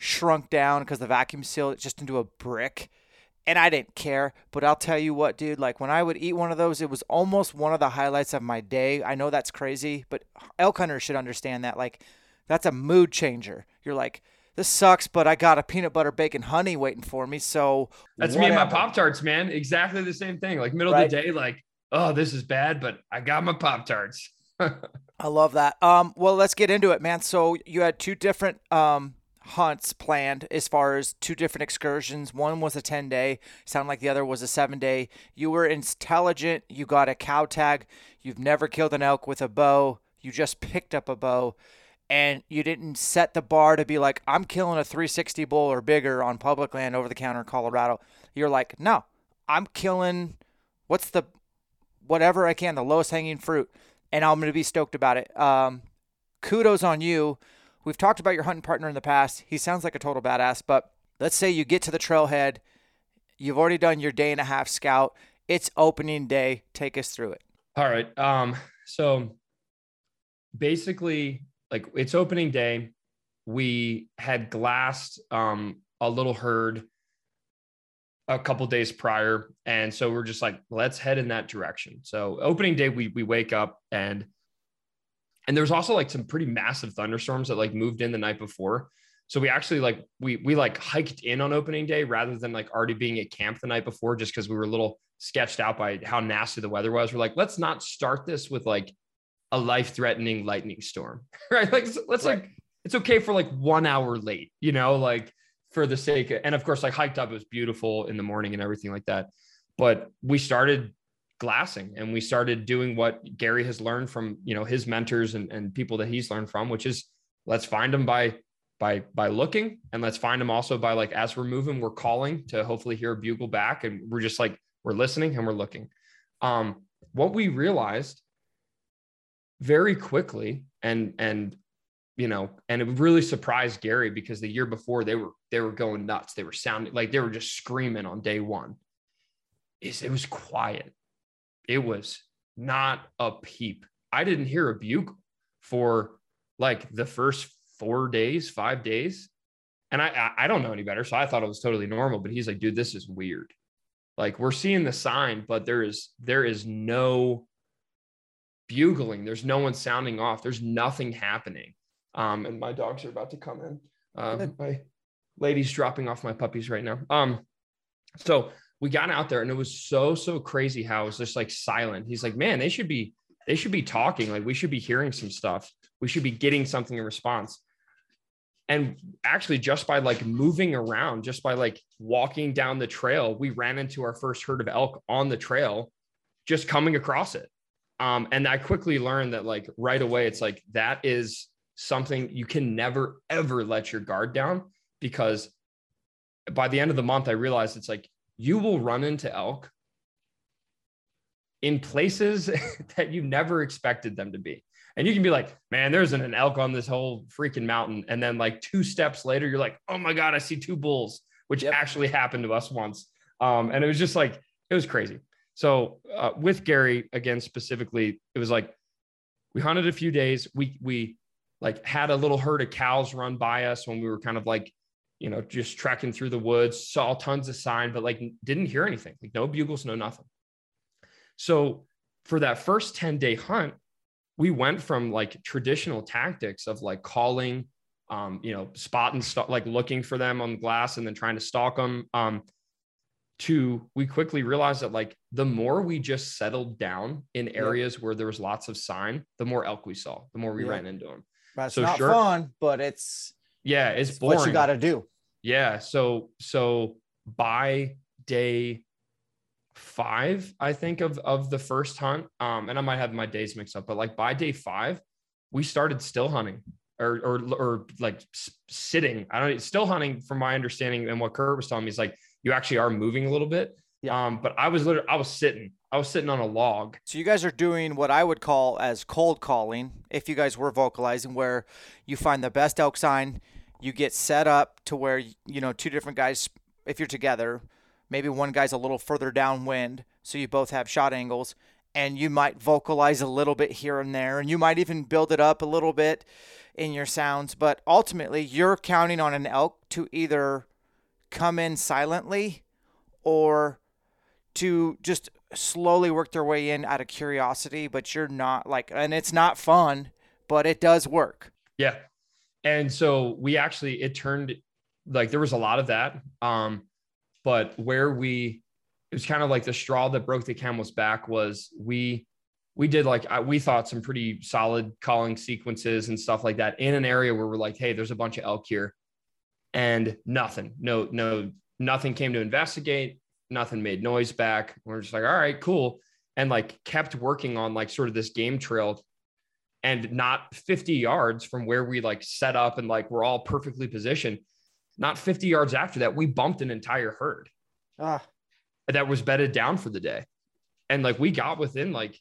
shrunk down because the vacuum sealed it just into a brick. And I didn't care. But I'll tell you what, dude, like when I would eat one of those, it was almost one of the highlights of my day. I know that's crazy, but elk hunters should understand that. Like, that's a mood changer. You're like, this sucks, but I got a peanut butter bacon honey waiting for me. So that's whatever. me and my Pop Tarts, man. Exactly the same thing. Like middle right. of the day, like, oh, this is bad, but I got my Pop Tarts. *laughs* I love that. Um, well, let's get into it, man. So you had two different um hunts planned as far as two different excursions. One was a 10 day, sound like the other was a seven day. You were intelligent. You got a cow tag. You've never killed an elk with a bow. You just picked up a bow and you didn't set the bar to be like, I'm killing a 360 bull or bigger on public land over the counter in Colorado. You're like, no, I'm killing what's the whatever I can, the lowest hanging fruit, and I'm going to be stoked about it. Um, kudos on you. We've talked about your hunting partner in the past. He sounds like a total badass, but let's say you get to the trailhead, you've already done your day and a half scout. It's opening day. Take us through it. All right. Um, so basically like it's opening day. We had glassed um, a little herd a couple days prior, and so we're just like, let's head in that direction. So opening day, we we wake up and and there was also like some pretty massive thunderstorms that like moved in the night before. So we actually like we we like hiked in on opening day rather than like already being at camp the night before, just because we were a little sketched out by how nasty the weather was. We're like, let's not start this with like a life-threatening lightning storm, *laughs* right? Like let's right. like it's okay for like one hour late, you know, like for the sake of, and of course, like hiked up, it was beautiful in the morning and everything like that. But we started glassing and we started doing what Gary has learned from, you know, his mentors and, and people that he's learned from, which is let's find them by by by looking and let's find them also by like as we're moving, we're calling to hopefully hear a bugle back and we're just like we're listening and we're looking. Um, what we realized very quickly and and you know and it really surprised gary because the year before they were they were going nuts. They were sounding like they were just screaming on day one. Is it was quiet it was not a peep i didn't hear a bugle for like the first four days five days and i i don't know any better so i thought it was totally normal but he's like dude this is weird like we're seeing the sign but there is there is no bugling. There's no one sounding off. There's nothing happening. Um, and my dogs are about to come in. Uh, my lady's dropping off my puppies right now. Um, so we got out there and it was so so crazy how it was just like silent. He's like, man, they should be they should be talking. Like we should be hearing some stuff. We should be getting something in response. And actually, just by like moving around, just by like walking down the trail, we ran into our first herd of elk on the trail, just coming across it. Um, and I quickly learned that like right away, it's like that is something you can never ever let your guard down because by the end of the month, I realized it's like you will run into elk in places *laughs* that you never expected them to be. And you can be like, man, there's an, an elk on this whole freaking mountain. And then like two steps later, you're like, oh my God, I see two bulls, which yep. actually happened to us once. Um, and it was just like, it was crazy. So uh, with Gary again specifically, it was like we hunted a few days. We we like had a little herd of cows run by us when we were kind of like, you know, just trekking through the woods, saw tons of sign, but like didn't hear anything, like no bugles, no nothing. So for that first 10 day hunt, we went from like traditional tactics of like calling, um, you know, spotting stuff, like looking for them on the glass and then trying to stalk them. Um, to we quickly realized that like the more we just settled down in areas yep. where there was lots of sign, the more elk we saw, the more we yep. ran into them. That's so not sure, fun, but it's yeah, it's, it's boring. what you got to do. Yeah. So so by day five, I think of of the first hunt, um, and I might have my days mixed up, but like by day five, we started still hunting or or or like sitting. I don't still hunting from my understanding and what Kurt was telling me is like you actually are moving a little bit. Yeah. Um, but I was literally I was sitting. I was sitting on a log. So you guys are doing what I would call as cold calling, if you guys were vocalizing, where you find the best elk sign, you get set up to where you know two different guys if you're together, maybe one guy's a little further downwind, so you both have shot angles, and you might vocalize a little bit here and there, and you might even build it up a little bit in your sounds, but ultimately you're counting on an elk to either come in silently or to just slowly work their way in out of curiosity, but you're not like, and it's not fun, but it does work. Yeah. And so we actually, it turned like there was a lot of that. Um, but where we, it was kind of like the straw that broke the camel's back was we, we did like we thought some pretty solid calling sequences and stuff like that in an area where we're like, hey, there's a bunch of elk here and nothing, no, no, nothing came to investigate. Nothing made noise back. We're just like, all right, cool. And like kept working on like sort of this game trail and not 50 yards from where we like set up and like we're all perfectly positioned. Not 50 yards after that, we bumped an entire herd ah. that was bedded down for the day. And like we got within like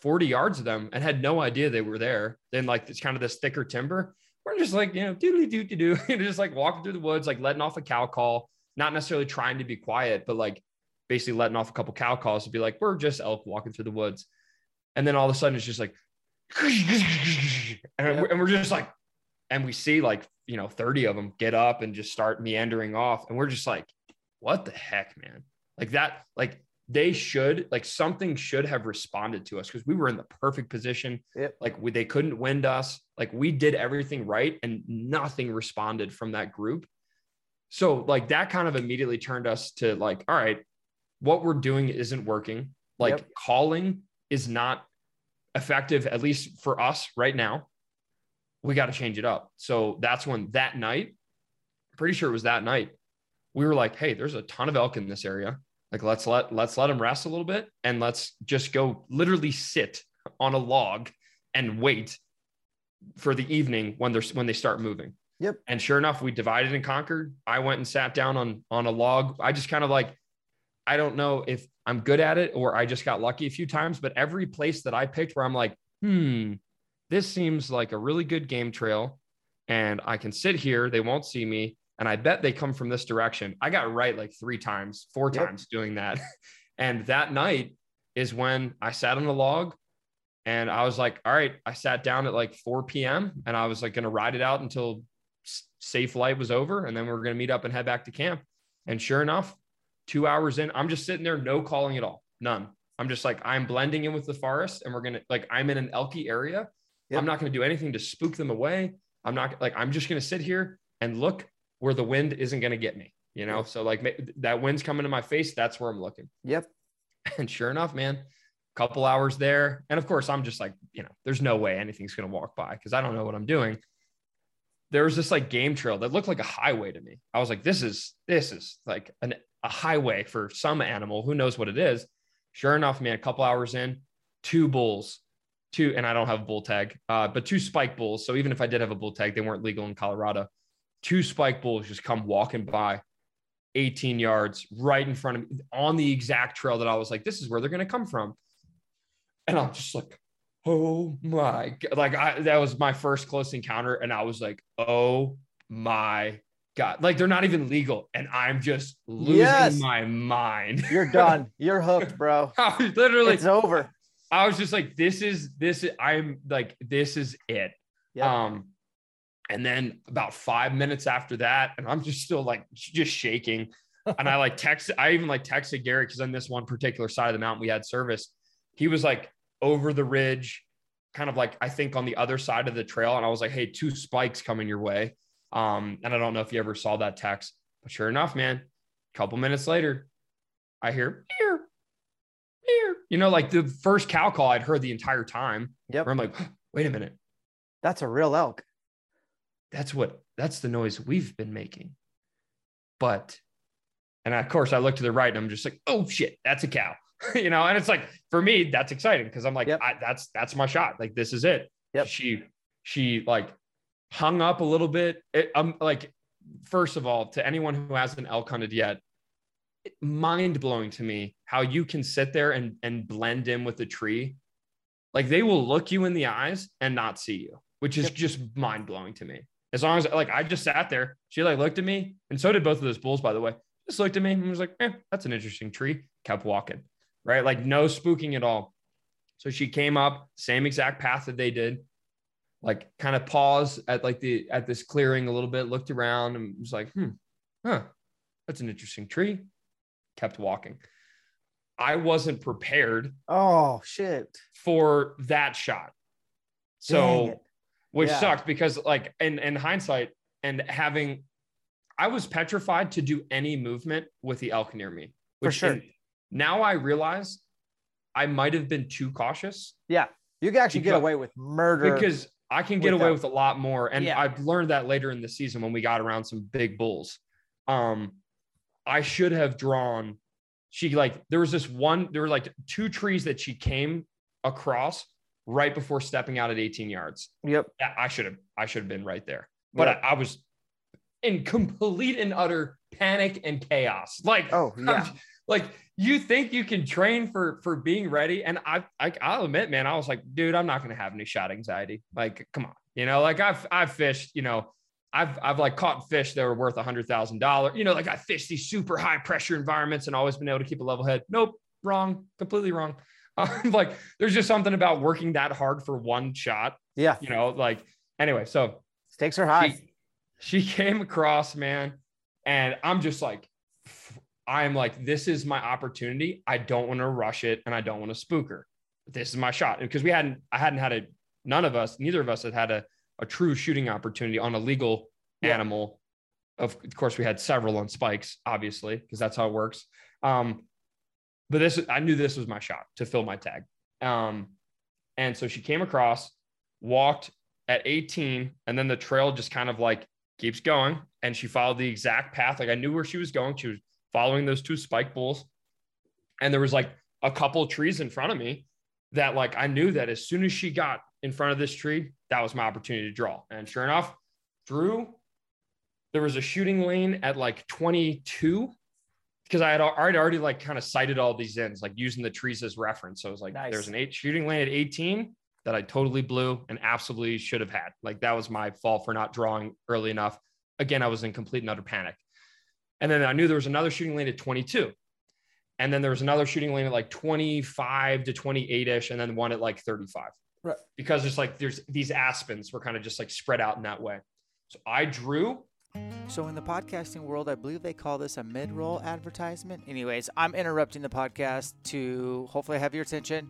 40 yards of them and had no idea they were there. Then like it's kind of this thicker timber we're just like, you know, doodly doo doo doo, just like walking through the woods, like letting off a cow call, not necessarily trying to be quiet, but like basically letting off a couple cow calls to be like, we're just elk walking through the woods. And then all of a sudden it's just like, and, we're, just like, and we see like, you know, 30 of them get up and just start meandering off. And we're just like, what the heck, man? Like that, like they should like something should have responded to us because we were in the perfect position. Yep. Like we, they couldn't wind us. Like we did everything right and nothing responded from that group. So like that kind of immediately turned us to like, all right, what we're doing isn't working. Like yep. calling is not effective, at least for us right now. We got to change it up. So that's when that night, pretty sure it was that night, we were like, hey, there's a ton of elk in this area like let's let let's let them rest a little bit and let's just go literally sit on a log and wait for the evening when they're when they start moving. Yep. And sure enough, we divided and conquered. I went and sat down on on a log. I just kind of like I don't know if I'm good at it or I just got lucky a few times, but every place that I picked where I'm like, hmm, this seems like a really good game trail and I can sit here, they won't see me and I bet they come from this direction. I got right like three times, four yep. times doing that. *laughs* and that night is when I sat on the log and I was like, all right, I sat down at like 4 p.m. and I was like going to ride it out until safe light was over. And then we are going to meet up and head back to camp. And sure enough, two hours in, I'm just sitting there, no calling at all, none. I'm just like, I'm blending in with the forest and we're going to, like, I'm in an elky area. Yep. I'm not going to do anything to spook them away. I'm not like, I'm just going to sit here and look where the wind isn't going to get me, you know? So like that wind's coming to my face. That's where I'm looking. Yep. *laughs* And sure enough, man, couple hours there. And of course, I'm just like, you know, there's no way anything's going to walk by because I don't know what I'm doing. There was this like game trail that looked like a highway to me. I was like, this is, this is like an, a highway for some animal. Who knows what it is? Sure enough, man, a couple hours in, two bulls, two, and I don't have a bull tag, uh, but two spike bulls. So even if I did have a bull tag, they weren't legal in Colorado two spike bulls just come walking by 18 yards right in front of me on the exact trail that I was like, this is where they're going to come from. And I'm just like, oh my God. Like, I, that was my first close encounter. And I was like, oh my God. Like, they're not even legal. And I'm just losing yes. my mind. *laughs* You're done. You're hooked, bro. *laughs* literally, it's over. I was just like, this is this. Is, I'm like, this is it. Yep. Um, and then about five minutes after that, and I'm just still like just shaking. *laughs* and I like text, I even like texted Gary because on this one particular side of the mountain we had service. He was like over the ridge, kind of like I think on the other side of the trail. And I was like, hey, two spikes coming your way. Um, and I don't know if you ever saw that text, but sure enough, man, a couple minutes later, I hear here, here. You know, like the first cow call I'd heard the entire time. Yep. Where I'm like, wait a minute. That's a real elk. That's what that's the noise we've been making. But and of course I look to the right and I'm just like, oh shit, that's a cow. *laughs* you know, and it's like for me, that's exciting because I'm like, yep. I, that's that's my shot. Like this is it. Yep. She she like hung up a little bit. It, I'm like, first of all, to anyone who hasn't elk hunted yet, mind blowing to me how you can sit there and and blend in with the tree. Like they will look you in the eyes and not see you, which is just mind blowing to me. As long as like I just sat there, she like looked at me, and so did both of those bulls, by the way. Just looked at me and was like, eh, that's an interesting tree. Kept walking, right? Like no spooking at all. So she came up, same exact path that they did, like kind of paused at like the at this clearing a little bit, looked around and was like, hmm, huh, that's an interesting tree. Kept walking. I wasn't prepared. Oh shit. For that shot. So which yeah. sucked because like in, in hindsight and having I was petrified to do any movement with the elk near me. Which For sure. now I realize I might have been too cautious. Yeah. You can actually because, get away with murder. Because I can get with away that. with a lot more. And yeah. I've learned that later in the season when we got around some big bulls. Um, I should have drawn. She like there was this one, there were like two trees that she came across right before stepping out at 18 yards. Yep. I should have I should have been right there. But yep. I, I, was in complete and utter panic and chaos. Like oh yeah. I'm, like you think you can train for for being ready and I, I I'll admit man I was like dude I'm not going to have any shot anxiety. Like come on. You know, like I've I've fished, you know, I've I've like caught fish that were worth a hundred thousand dollars. You know, like I fished these super high pressure environments and always been able to keep a level head. Nope, wrong, completely wrong. *laughs* Um, like there's just something about working that hard for one shot. Yeah. You know, like anyway, so stakes are high. She, she came across, man, and I'm just like, I'm like, this is my opportunity. I don't want to rush it and I don't want to spook her. This is my shot. Because we hadn't, I hadn't had a, none of us, neither of us had had a, a true shooting opportunity on a legal yeah. animal. Of, of course, we had several on spikes, obviously, because that's how it works. Um, but this I knew this was my shot to fill my tag. Um, and so she came across, walked at 18, and then the trail just kind of like keeps going. And she followed the exact path. Like I knew where she was going. She was following those two spike bulls. And there was like a couple trees in front of me that like I knew that as soon as she got in front of this tree, that was my opportunity to draw. And sure enough, drew. There was a shooting lane at like 22 because I had already already like kind of sighted all these ends, like using the trees as reference. So it was like nice. there's an eight shooting lane at 18 that I totally blew and absolutely should have had. Like that was my fault for not drawing early enough. Again, I was in complete and utter panic. And then I knew there was another shooting lane at 22. And then there was another shooting lane at like 25 to 28 ish, and then one at like 35. Right. Because it's like there's these aspens were kind of just like spread out in that way. So I drew so, in the podcasting world, I believe they call this a mid roll advertisement. Anyways, I'm interrupting the podcast to hopefully have your attention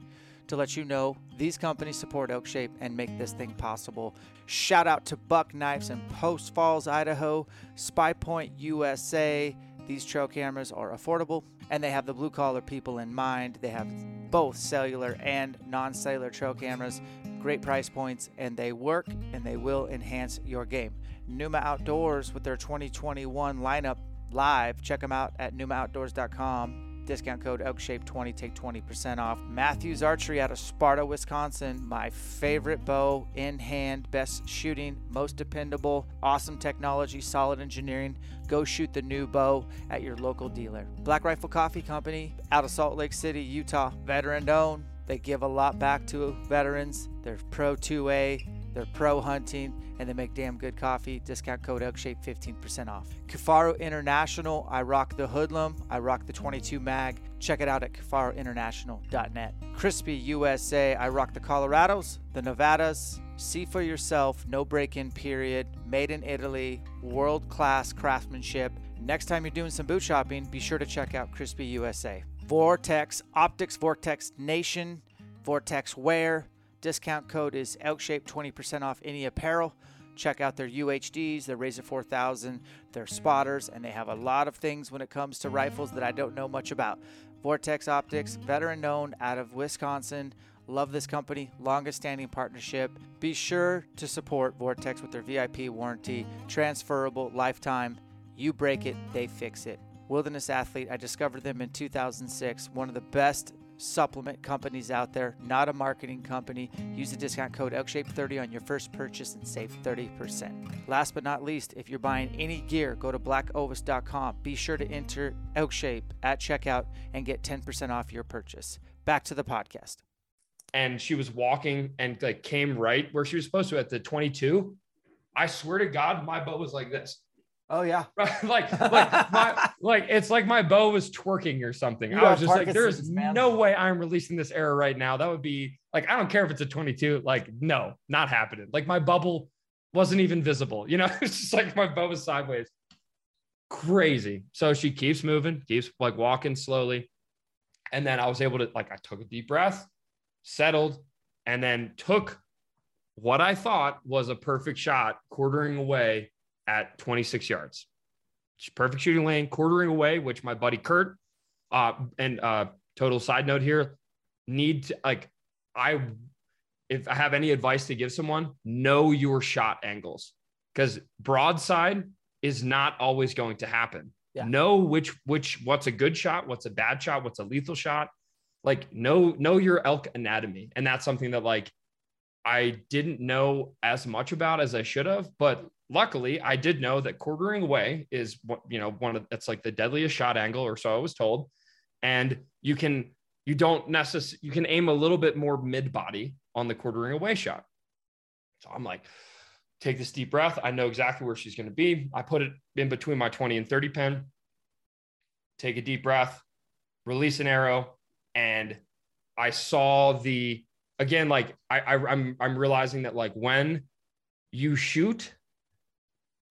to let you know these companies support Elkshape and make this thing possible. Shout out to Buck Knives in Post Falls, Idaho, Spy Point USA. These trail cameras are affordable and they have the blue collar people in mind. They have both cellular and non cellular trail cameras, great price points, and they work and they will enhance your game. Numa Outdoors with their 2021 lineup live. Check them out at numaoutdoors.com. Discount code ElkShape20, take 20% off. Mathews Archery out of Sparta, Wisconsin. My favorite bow in hand, best shooting, most dependable, awesome technology, solid engineering. Go shoot the new bow at your local dealer. Black Rifle Coffee Company out of Salt Lake City, Utah. Veteran owned. They give a lot back to veterans. They're Pro 2A They're pro hunting and they make damn good coffee. Discount code ElkShape 15% off. Kifaru International, I rock the hoodlum, I rock the 22 mag. Check it out at kifaruinternational.net. Crispi USA, I rock the Colorados, the Nevadas. See for yourself, no break in period, made in Italy, world class craftsmanship. Next time you're doing some boot shopping, be sure to check out Crispi USA. Vortex Optics, Vortex Nation, Vortex Wear. Discount code is ElkShape, 20% off any apparel. Check out their UHDs, their Razor 4000, their spotters, and they have a lot of things when it comes to rifles that I don't know much about. Vortex Optics, veteran known out of Wisconsin. Love this company, longest standing partnership. Be sure to support Vortex with their VIP warranty, transferable, lifetime. You break it, they fix it. Wilderness Athlete, I discovered them in 2006, one of the best supplement companies out there, not a marketing company. Use the discount code ElkShape30 on your first purchase and save 30%. Last but not least, if you're buying any gear, go to blackovis.com. Be sure to enter ElkShape at checkout and get 10% off your purchase. Back to the podcast. And she was walking and like came right where she was supposed to at the 22. I swear to God, my butt was like this. Oh yeah. *laughs* Right? like like my like it's like my bow was twerking or something. You I was just like, there's man. no way I'm releasing this arrow right now. That would be like I don't care if it's a 22. Like, no, not happening. Like my bubble wasn't even visible. You know, *laughs* it's just like my bow was sideways. Crazy. So she keeps moving, keeps like walking slowly. And then I was able to like I took a deep breath, settled, and then took what I thought was a perfect shot, quartering away at 26 yards. Perfect shooting lane, quartering away, which my buddy Kurt, uh, and uh, total side note here, need to like, I, if I have any advice to give someone, know your shot angles because broadside is not always going to happen. Yeah. Know which, which, what's a good shot, what's a bad shot, what's a lethal shot. Like, know, know your elk anatomy. And that's something that, like, I didn't know as much about as I should have, but luckily I did know that quartering away is what you know one of that's like the deadliest shot angle, or so I was told. And you can you don't necessarily you can aim a little bit more mid body on the quartering away shot. So I'm like, take this deep breath. I know exactly where she's going to be. I put it in between my 20 and 30 pin. Take a deep breath, release an arrow, and I saw the again like I, I I'm I'm realizing that like when you shoot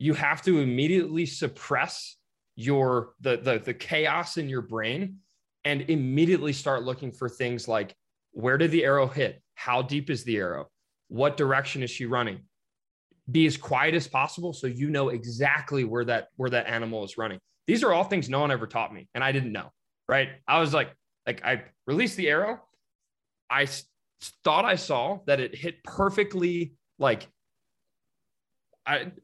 you have to immediately suppress your the, the the chaos in your brain and immediately start looking for things like where did the arrow hit? How deep is the arrow? What direction is she running? Be as quiet as possible so you know exactly where that where that animal is running. These are all things no one ever taught me and i didn't know right? I was like like i released the arrow. I thought i saw that it hit perfectly like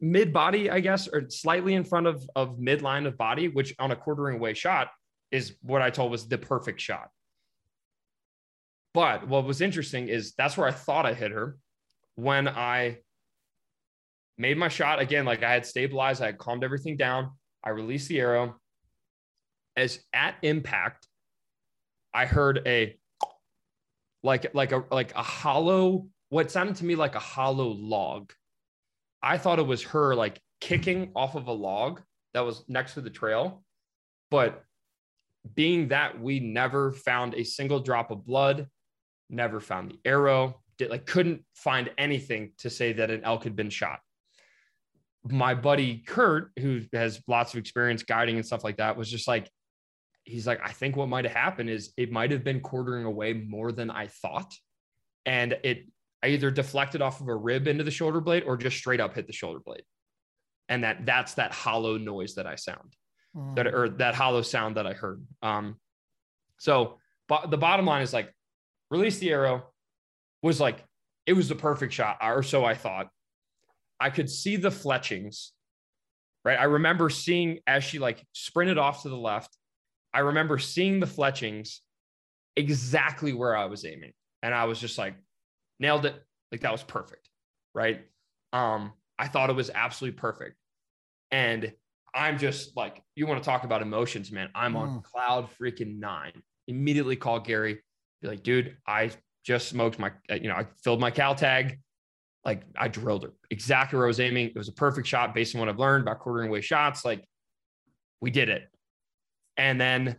mid body, I guess, or slightly in front of of midline of body, which on a quartering away shot is what I told was the perfect shot. But what was interesting is that's where I thought I hit her when I made my shot again. Like I had stabilized, I had calmed everything down. I released the arrow. As at impact, I heard a like like a like a hollow, what sounded to me like a hollow log. I thought it was her like kicking off of a log that was next to the trail. But being that we never found a single drop of blood, never found the arrow, did, like couldn't find anything to say that an elk had been shot. My buddy Kurt, who has lots of experience guiding and stuff like that, was just like, he's like, I think what might have happened is it might have been quartering away more than I thought. And it I either deflected off of a rib into the shoulder blade or just straight up hit the shoulder blade. And that that's that hollow noise that I sound that or that hollow sound that I heard. Um, so but the bottom line is like release the arrow was like it was the perfect shot, or so I thought. I could see the fletchings, right? I remember seeing as she like sprinted off to the left. I remember seeing the fletchings exactly where I was aiming. And I was just like, nailed it. Like that was perfect. Right. Um, I thought it was absolutely perfect. And I'm just like, you want to talk about emotions, man. I'm on cloud freaking nine. Immediately call Gary, be like, dude, I just smoked my, uh, you know, I filled my cow tag. like I drilled her exactly where I was aiming. It was a perfect shot based on what I've learned about quartering away shots. Like we did it. And then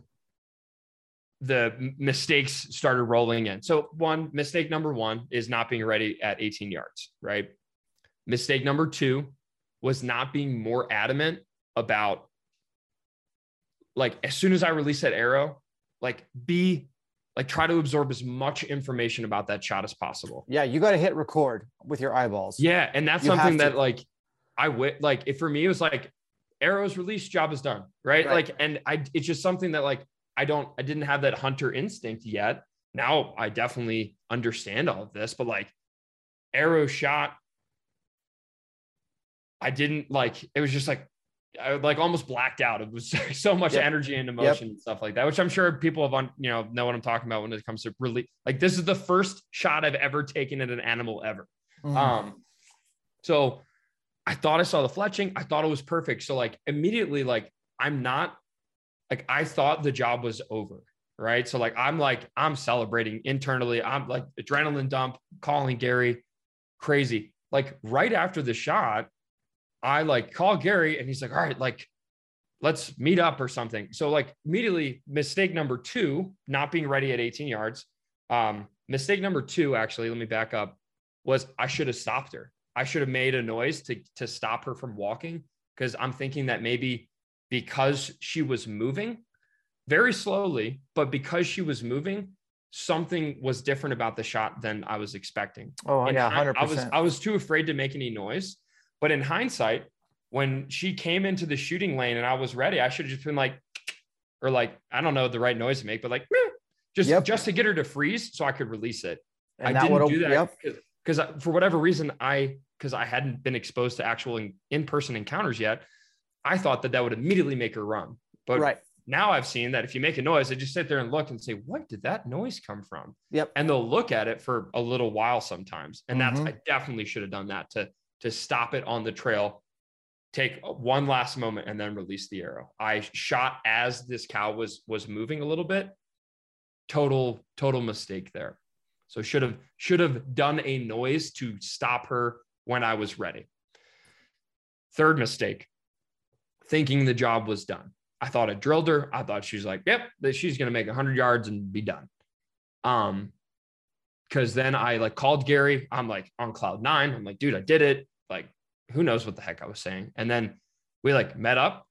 the mistakes started rolling in. So, one mistake number one is not being ready at 18 yards, right? Mistake number two was not being more adamant about, like, as soon as I release that arrow, like, be like, try to absorb as much information about that shot as possible. Yeah, you got to hit record with your eyeballs. Yeah. And that's you something that, like, I would like, if for me, it was like, arrows released, job is done, right? right? Like, and I, it's just something that, like, I don't, I didn't have that hunter instinct yet. Now I definitely understand all of this, but like arrow shot, I didn't like, it was just like, I like almost blacked out. It was *laughs* so much yep. energy and emotion yep. and stuff like that, which I'm sure people have on, you know, know what I'm talking about when it comes to really like, this is the first shot I've ever taken at an animal ever. Mm. Um, so I thought I saw the fletching. I thought it was perfect. So like immediately, like I'm not like I thought the job was over. Right. So like I'm like, I'm celebrating internally. I'm like adrenaline dump, calling Gary crazy. Like right after the shot, I like call Gary and he's like, all right, like let's meet up or something. So like immediately mistake number two, not being ready at 18 yards. Um, mistake number two, actually, let me back up, was I should have stopped her. I should have made a noise to to stop her from walking because I'm thinking that maybe because she was moving very slowly, but because she was moving, something was different about the shot than I was expecting. Oh in yeah, hundred percent. I was I was too afraid to make any noise. But in hindsight, when she came into the shooting lane and I was ready, I should have just been like, or like I don't know the right noise to make, but like just yep. just to get her to freeze so I could release it. And I didn't do that because yep. for whatever reason I because I hadn't been exposed to actual in person encounters yet. I thought that that would immediately make her run. But right. now I've seen that if you make a noise, they just sit there and look and say, what did that noise come from? Yep. And they'll look at it for a little while sometimes. And mm-hmm. that's, I definitely should have done that to, to stop it on the trail, take one last moment and then release the arrow. I shot as this cow was, was moving a little bit. Total, total mistake there. So should have, should have done a noise to stop her when I was ready. Third mistake, thinking the job was done. I thought I drilled her. I thought she's like, yep, she's going to make 100 yards and be done. Um, because then I like called Gary. I'm like on cloud nine. I'm like, dude, I did it. Like, who knows what the heck I was saying? And then we like met up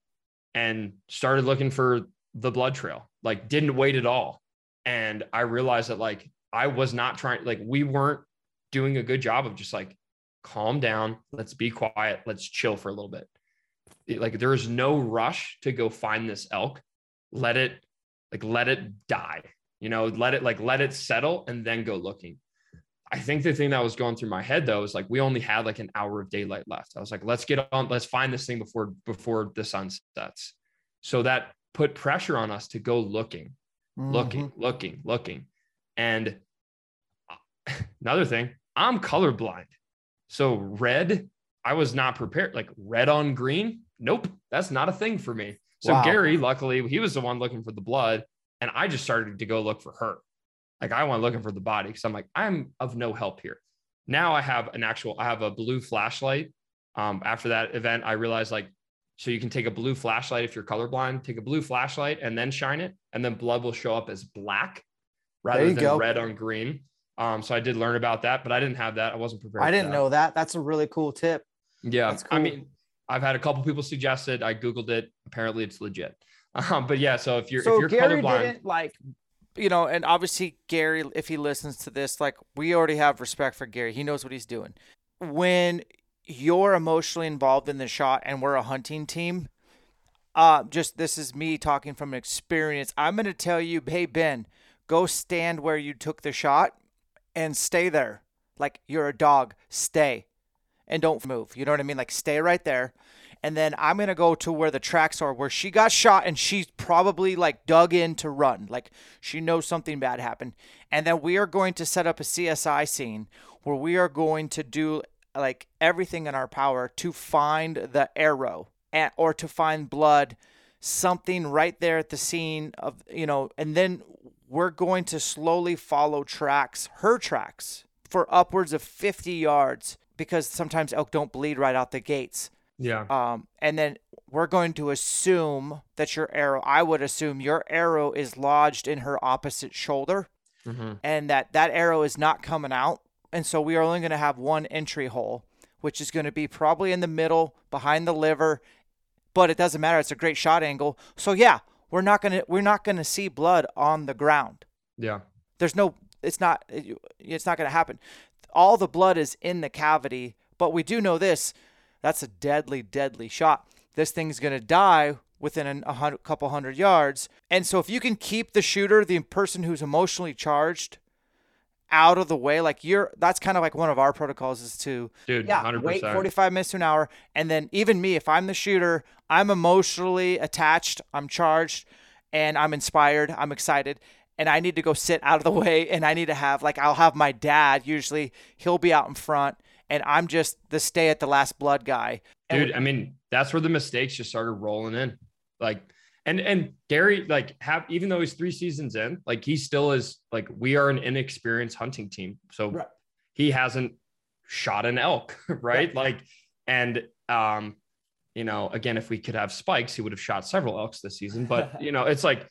and started looking for the blood trail. Like, didn't wait at all. And I realized that like I was not trying, like, we weren't doing a good job of just like calm down. Let's be quiet. Let's chill for a little bit like there is no rush to go find this elk. Let it like let it die. You know, let it like let it settle and then go looking. I think the thing that was going through my head though is like we only had like an hour of daylight left. I was like, let's get on, let's find this thing before before the sun sets. So that put pressure on us to go looking, mm-hmm. looking, looking, looking. And uh, *laughs* another thing, I'm colorblind. So red, I was not prepared. Like red on green, nope, that's not a thing for me. So wow. Gary, luckily, he was the one looking for the blood, and I just started to go look for her. Like I went looking for the body because I'm like, I'm of no help here. Now I have an actual, I have a blue flashlight. Um, after that event, I realized like, so you can take a blue flashlight if you're colorblind, take a blue flashlight and then shine it, and then blood will show up as black rather than go. red on green. Um, so I did learn about that, but I didn't have that. I wasn't prepared. I didn't that. know that. That's a really cool tip. Yeah. Cool. I mean, I've had a couple people suggest it. I Googled it. Apparently it's legit. *laughs* Um, but yeah, so if you're, so if you're Gary colorblind, didn't like, you know, and obviously Gary, if he listens to this, like we already have respect for Gary. He knows what he's doing. When you're emotionally involved in the shot and we're a hunting team, uh, just this is me talking from experience. I'm going to tell you, hey, Ben, go stand where you took the shot and stay there. Like you're a dog, stay and don't move. You know what I mean? Like stay right there. And then I'm to go to where the tracks are, where she got shot and she's probably like dug in to run. Like she knows something bad happened. And then we are going to set up a CSI scene where we are going to do like everything in our power to find the arrow and, or to find blood, something right there at the scene of, you know, and then we're going to slowly follow tracks, her tracks, for upwards of 50 yards because sometimes elk don't bleed right out the gates. Yeah. Um, and then we're going to assume that your arrow, I would assume your arrow is lodged in her opposite shoulder hmm and that that arrow is not coming out. And so we are only going to have one entry hole, which is going to be probably in the middle behind the liver, but it doesn't matter. It's a great shot angle. So yeah, we're not going to, we're not going to see blood on the ground. Yeah. There's no, it's not, it's not going to happen. All the blood is in the cavity, but we do know this. That's a deadly, deadly shot. This thing's going to die within a hundred, couple hundred yards. And so if you can keep the shooter, the person who's emotionally charged, out of the way, like you're, that's kind of like one of our protocols is to Dude, Yeah, 100%. wait 45 minutes to an hour. And then even me, if I'm the shooter, I'm emotionally attached, I'm charged, and I'm inspired, I'm excited. And I need to go sit out of the *laughs* way and I need to have like I'll have my dad usually he'll be out in front and I'm just the stay at the last blood guy. Dude i mean that's where the mistakes just started rolling in. Like and and gary like have even though he's three seasons in like he still is like we are an inexperienced hunting team. So Right. he hasn't shot an elk *laughs* right? Like and um you know again if we could have spikes he would have shot several elks this season. But *laughs* you know it's like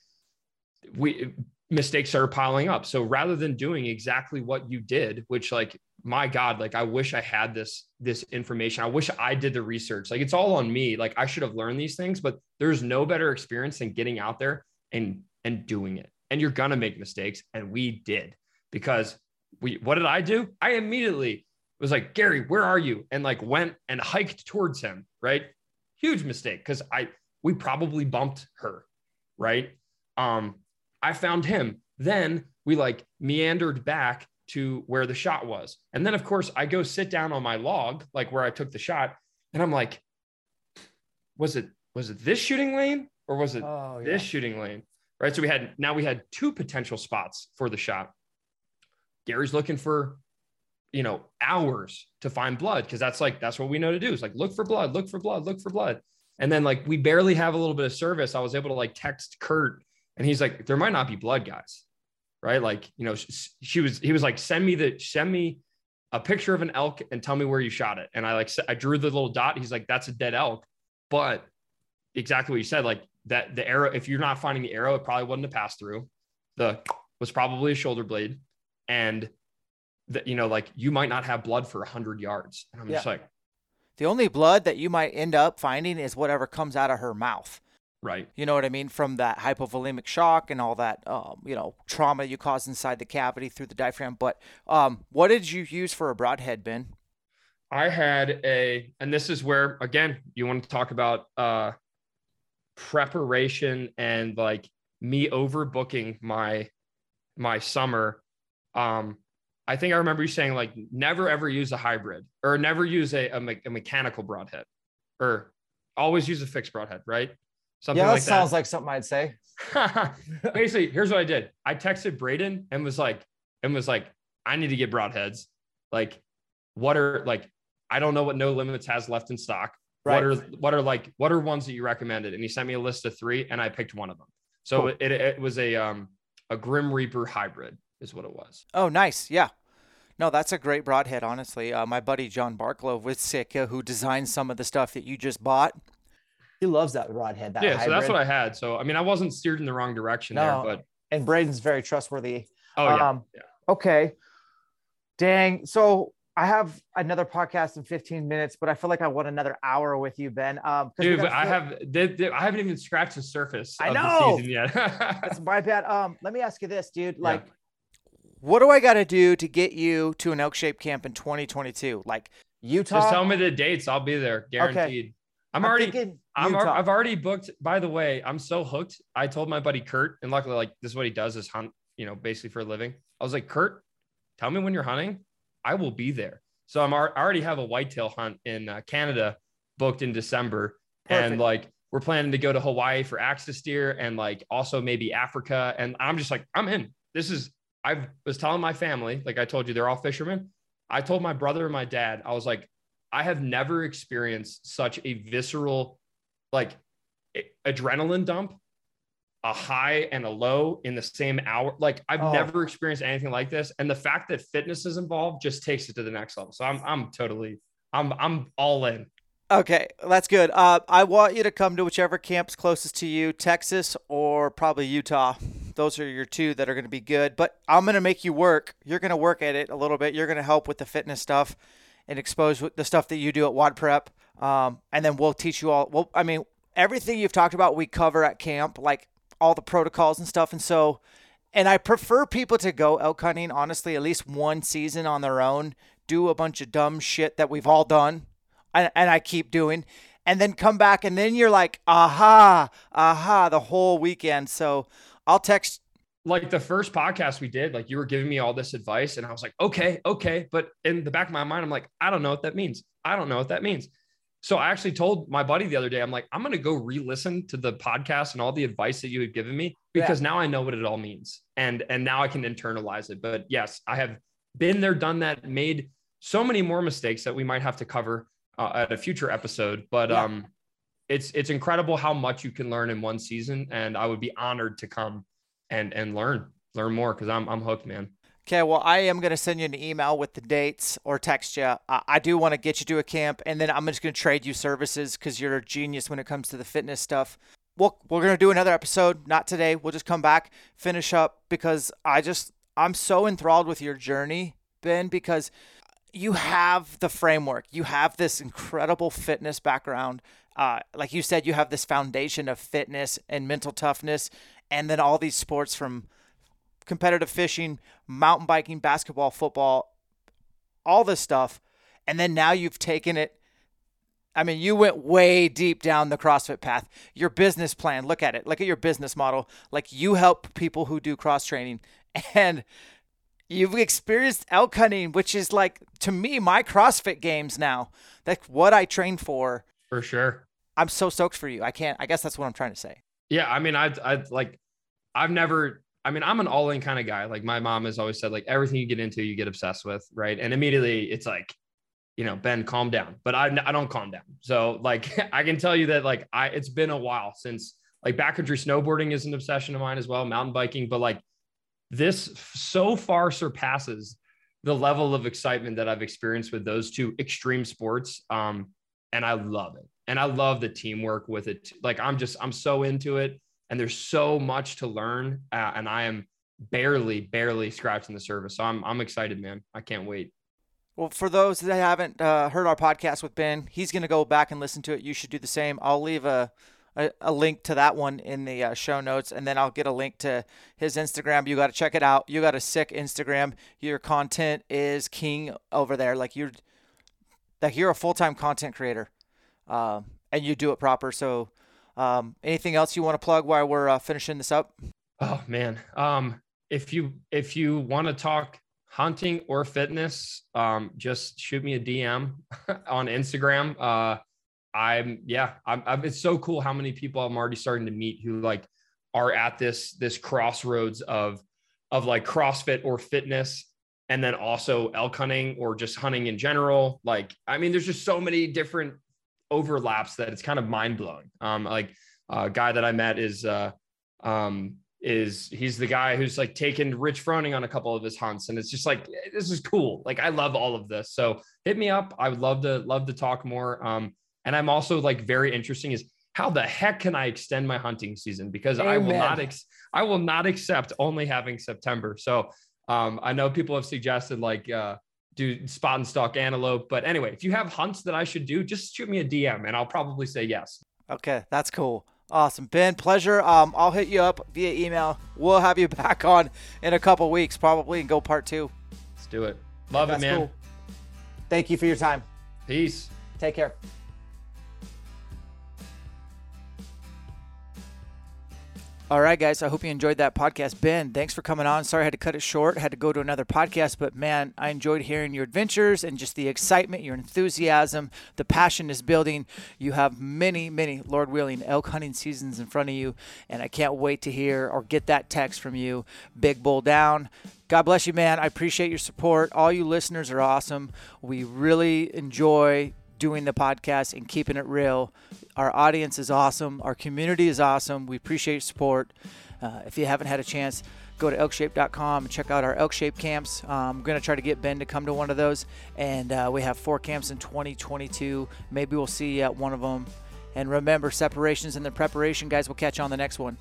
we mistakes are piling up. So rather than doing exactly what you did which like my god like i wish i had this this information. I wish i did the research. Like it's all on me. Like i should have learned these things but there's no better experience than getting out there and and doing it. And you're gonna make mistakes and we did because we what did i do? I immediately was like gary where are you? And like went and hiked towards him right? Huge mistake because i we probably bumped her right? Um i found him. Then we like meandered back to where the shot was. And then, of course, I go sit down on my log, like where I took the shot, and I'm like, was it was it this shooting lane or was it Oh, this shooting lane? Right. So we had now we had two potential spots for the shot. Gary's looking for, you know, hours to find blood because that's like that's what we know to do is like look for blood, look for blood, look for blood. And then like we barely have a little bit of service. I was able to like text Kurt, and he's like, there might not be blood, guys right? Like, you know, she, she was, he was like, send me the, send me a picture of an elk and tell me where you shot it. And I like, I drew the little dot. He's like, that's a dead elk. But exactly what you said, like that, the arrow, if you're not finding the arrow, it probably wasn't a pass through. The was probably a shoulder blade. And that, you know, like you might not have blood for a hundred yards. And I'm just like, The only blood that you might end up finding is whatever comes out of her mouth. Right. You know what I mean? From that hypovolemic shock and all that, um, you know, trauma you cause inside the cavity through the diaphragm. But um, what did you use for a broadhead, Ben? I had a, and this is where again you want to talk about uh preparation and like me overbooking my my summer. Um, I think I remember you saying like never ever use a hybrid or never use a a, me- a mechanical broadhead or always use a fixed broadhead, right? Something yeah, that like sounds like something I'd say. *laughs* Basically, here's what I did. I texted Braden and was like, and was like, I need to get broadheads. Like, what are like, I don't know what No Limits has left in stock. Right. What are what are like what are ones that you recommended? And he sent me a list of three, and I picked one of them. So Cool. it, it was a um a Grim Reaper hybrid is what it was. Oh, nice. Yeah. No, that's a great broadhead, honestly. Uh, my buddy John Barklow with Sitka, who designed some of the stuff that you just bought. He loves that broadhead. That yeah, so that's what I had. So I mean, I wasn't steered in the wrong direction No. there, but And Braden's very trustworthy. oh yeah, Um, yeah. Okay. Dang. So I have another podcast in 15 minutes, but I feel like I want another hour with you, Ben. Um, 'cause we dude. gotta I have they, they- I haven't even scratched the surface. I of know! the season yet. *laughs* That's my bad. Um, let me ask you this, dude. Like, What do I got to do to get you to an elk shape camp in 2022? Like, Utah. Just tell me the dates. I'll be there, guaranteed. I'm I'm already. I'm Utah. I've already booked. By the way, I'm so hooked. I told my buddy Kurt, and luckily, like this is what he does is hunt. You know, basically for a living. I was like, Kurt, tell me when you're hunting. I will be there. So I'm. I already have a whitetail hunt in uh, Canada booked in December, and like we're planning to go to Hawaii for axis deer, and like also maybe Africa. And I'm just like, I'm in. This is. I was telling my family, like I told you, they're all fishermen. I told my brother and my dad, I was like, I have never experienced such a visceral, like adrenaline dump, a high and a low in the same hour. Like I've Oh. never experienced anything like this. And the fact that fitness is involved just takes it to the next level. So I'm I'm totally I'm I'm all in. Okay, that's good. Uh, I want you to come to whichever camp's closest to you, Texas or probably Utah. Those are your two that are going to be good. But I'm going to make you work. You're going to work at it a little bit. You're going to help with the fitness stuff and expose the stuff that you do at WOD Prep. Um, and then we'll teach you all. Well, I mean, everything you've talked about, we cover at camp, like all the protocols and stuff. And so, and I prefer people to go elk hunting, honestly, at least one season on their own, do a bunch of dumb shit that we've all done and, and I keep doing, and then come back, and then you're like, aha, aha, the whole weekend. So I'll text. Like the first podcast we did, like you were giving me all this advice, and I was like, okay, okay. But in the back of my mind, I'm like, I don't know what that means. I don't know what that means. So I actually told my buddy the other day, I'm like, I'm going to go re-listen to the podcast and all the advice that you had given me because yeah. now I know what it all means, and and now I can internalize it. But yes, I have been there, done that, made so many more mistakes that we might have to cover uh, at a future episode. But yeah. um, it's it's incredible how much you can learn in one season, and I would be honored to come and and learn learn more because I'm I'm hooked, man. Okay, well, I am going to send you an email with the dates or text you. I, I do want to get you to a camp, and then I'm just going to trade you services because you're a genius when it comes to the fitness stuff. Well, we're going to do another episode, not today. We'll just come back, finish up because I just, I'm so enthralled with your journey, Ben, because you have the framework. You have this incredible fitness background. Uh, like you said, you have this foundation of fitness and mental toughness, and then all these sports from competitive fishing, mountain biking, basketball, football, all this stuff. And then now you've taken it. I mean, you went way deep down the CrossFit path. Your business plan, look at it. Look at your business model. Like you help people who do cross training. *laughs* And You've experienced elk hunting, which is like to me my CrossFit games now. That's what I train for. For sure. I'm so stoked for you. I can't. I guess that's what I'm trying to say. Yeah, I mean, I I like, I've never. I mean, I'm an all-in kind of guy. Like my mom has always said, like everything you get into, you get obsessed with, right? And immediately it's like, you know, Ben, calm down. But I I don't calm down. So like *laughs* I can tell you that like I it's been a while since like backcountry snowboarding is an obsession of mine as well, mountain biking, but like this so far surpasses the level of excitement that I've experienced with those two extreme sports. Um, and I love it. And I love the teamwork with it. Like I'm just, I'm so into it. And there's so much to learn. Uh, and I am barely, barely scratching the surface. So I'm, I'm excited, man. I can't wait. Well, for those that haven't uh, heard our podcast with Ben, he's going to go back and listen to it. You should do the same. I'll leave a a, a link to that one in the uh, show notes, and then I'll get a link to his Instagram. You got to check it out. You got a sick Instagram. Your content is king over there. Like you're, like you're a full time content creator, uh, and you do it proper. So, um, anything else you want to plug while we're uh, finishing this up? Oh man, um, if you if you want to talk hunting or fitness, um, just shoot me a DM *laughs* on Instagram. Uh, I'm yeah, I'm, I'm, it's so cool how many people I'm already starting to meet who like are at this this crossroads of of like CrossFit or fitness and then also elk hunting or just hunting in general. Like, I mean, there's just so many different overlaps that it's kind of mind blowing. Um, like a guy that I met is uh um is he's the guy who's like taken Rich Froning on a couple of his hunts, and it's just like this is cool. Like I love all of this. So hit me up. I would love to love to talk more. Um, and I'm also like very interesting is how the heck can I extend my hunting season? Because Amen. I will not ex- I will not accept only having September. So um, I know people have suggested like uh, do spot and stalk antelope, but anyway, if you have hunts that I should do, just shoot me a DM and I'll probably say yes. Okay, that's cool. Awesome, Ben. Pleasure. Um, I'll hit you up via email. We'll have you *laughs* back on in a couple weeks, probably, and go part two. Let's do it. Love it, man. Cool. Thank you for your time. Peace. Take care. All right, guys. I hope you enjoyed that podcast. Ben, thanks for coming on. Sorry I had to cut it short. Had to go to another podcast, but man, I enjoyed hearing your adventures and just the excitement, your enthusiasm, the passion is building. You have many, many, Lord willing, elk hunting seasons in front of you, and I can't wait to hear or get that text from you. Big bull down. God bless you, man. I appreciate your support. All you listeners are awesome. We really enjoy doing the podcast and keeping it real. Our audience is awesome. Our community is awesome. We appreciate support. Uh, if you haven't had a chance, go to elkshape.com and check out our Elkshape camps. Um, I'm going to try to get Ben to come to one of those. And uh, we have four camps in 2022. Maybe we'll see you at one of them. And remember, separations in the preparation, guys. We'll catch you on the next one.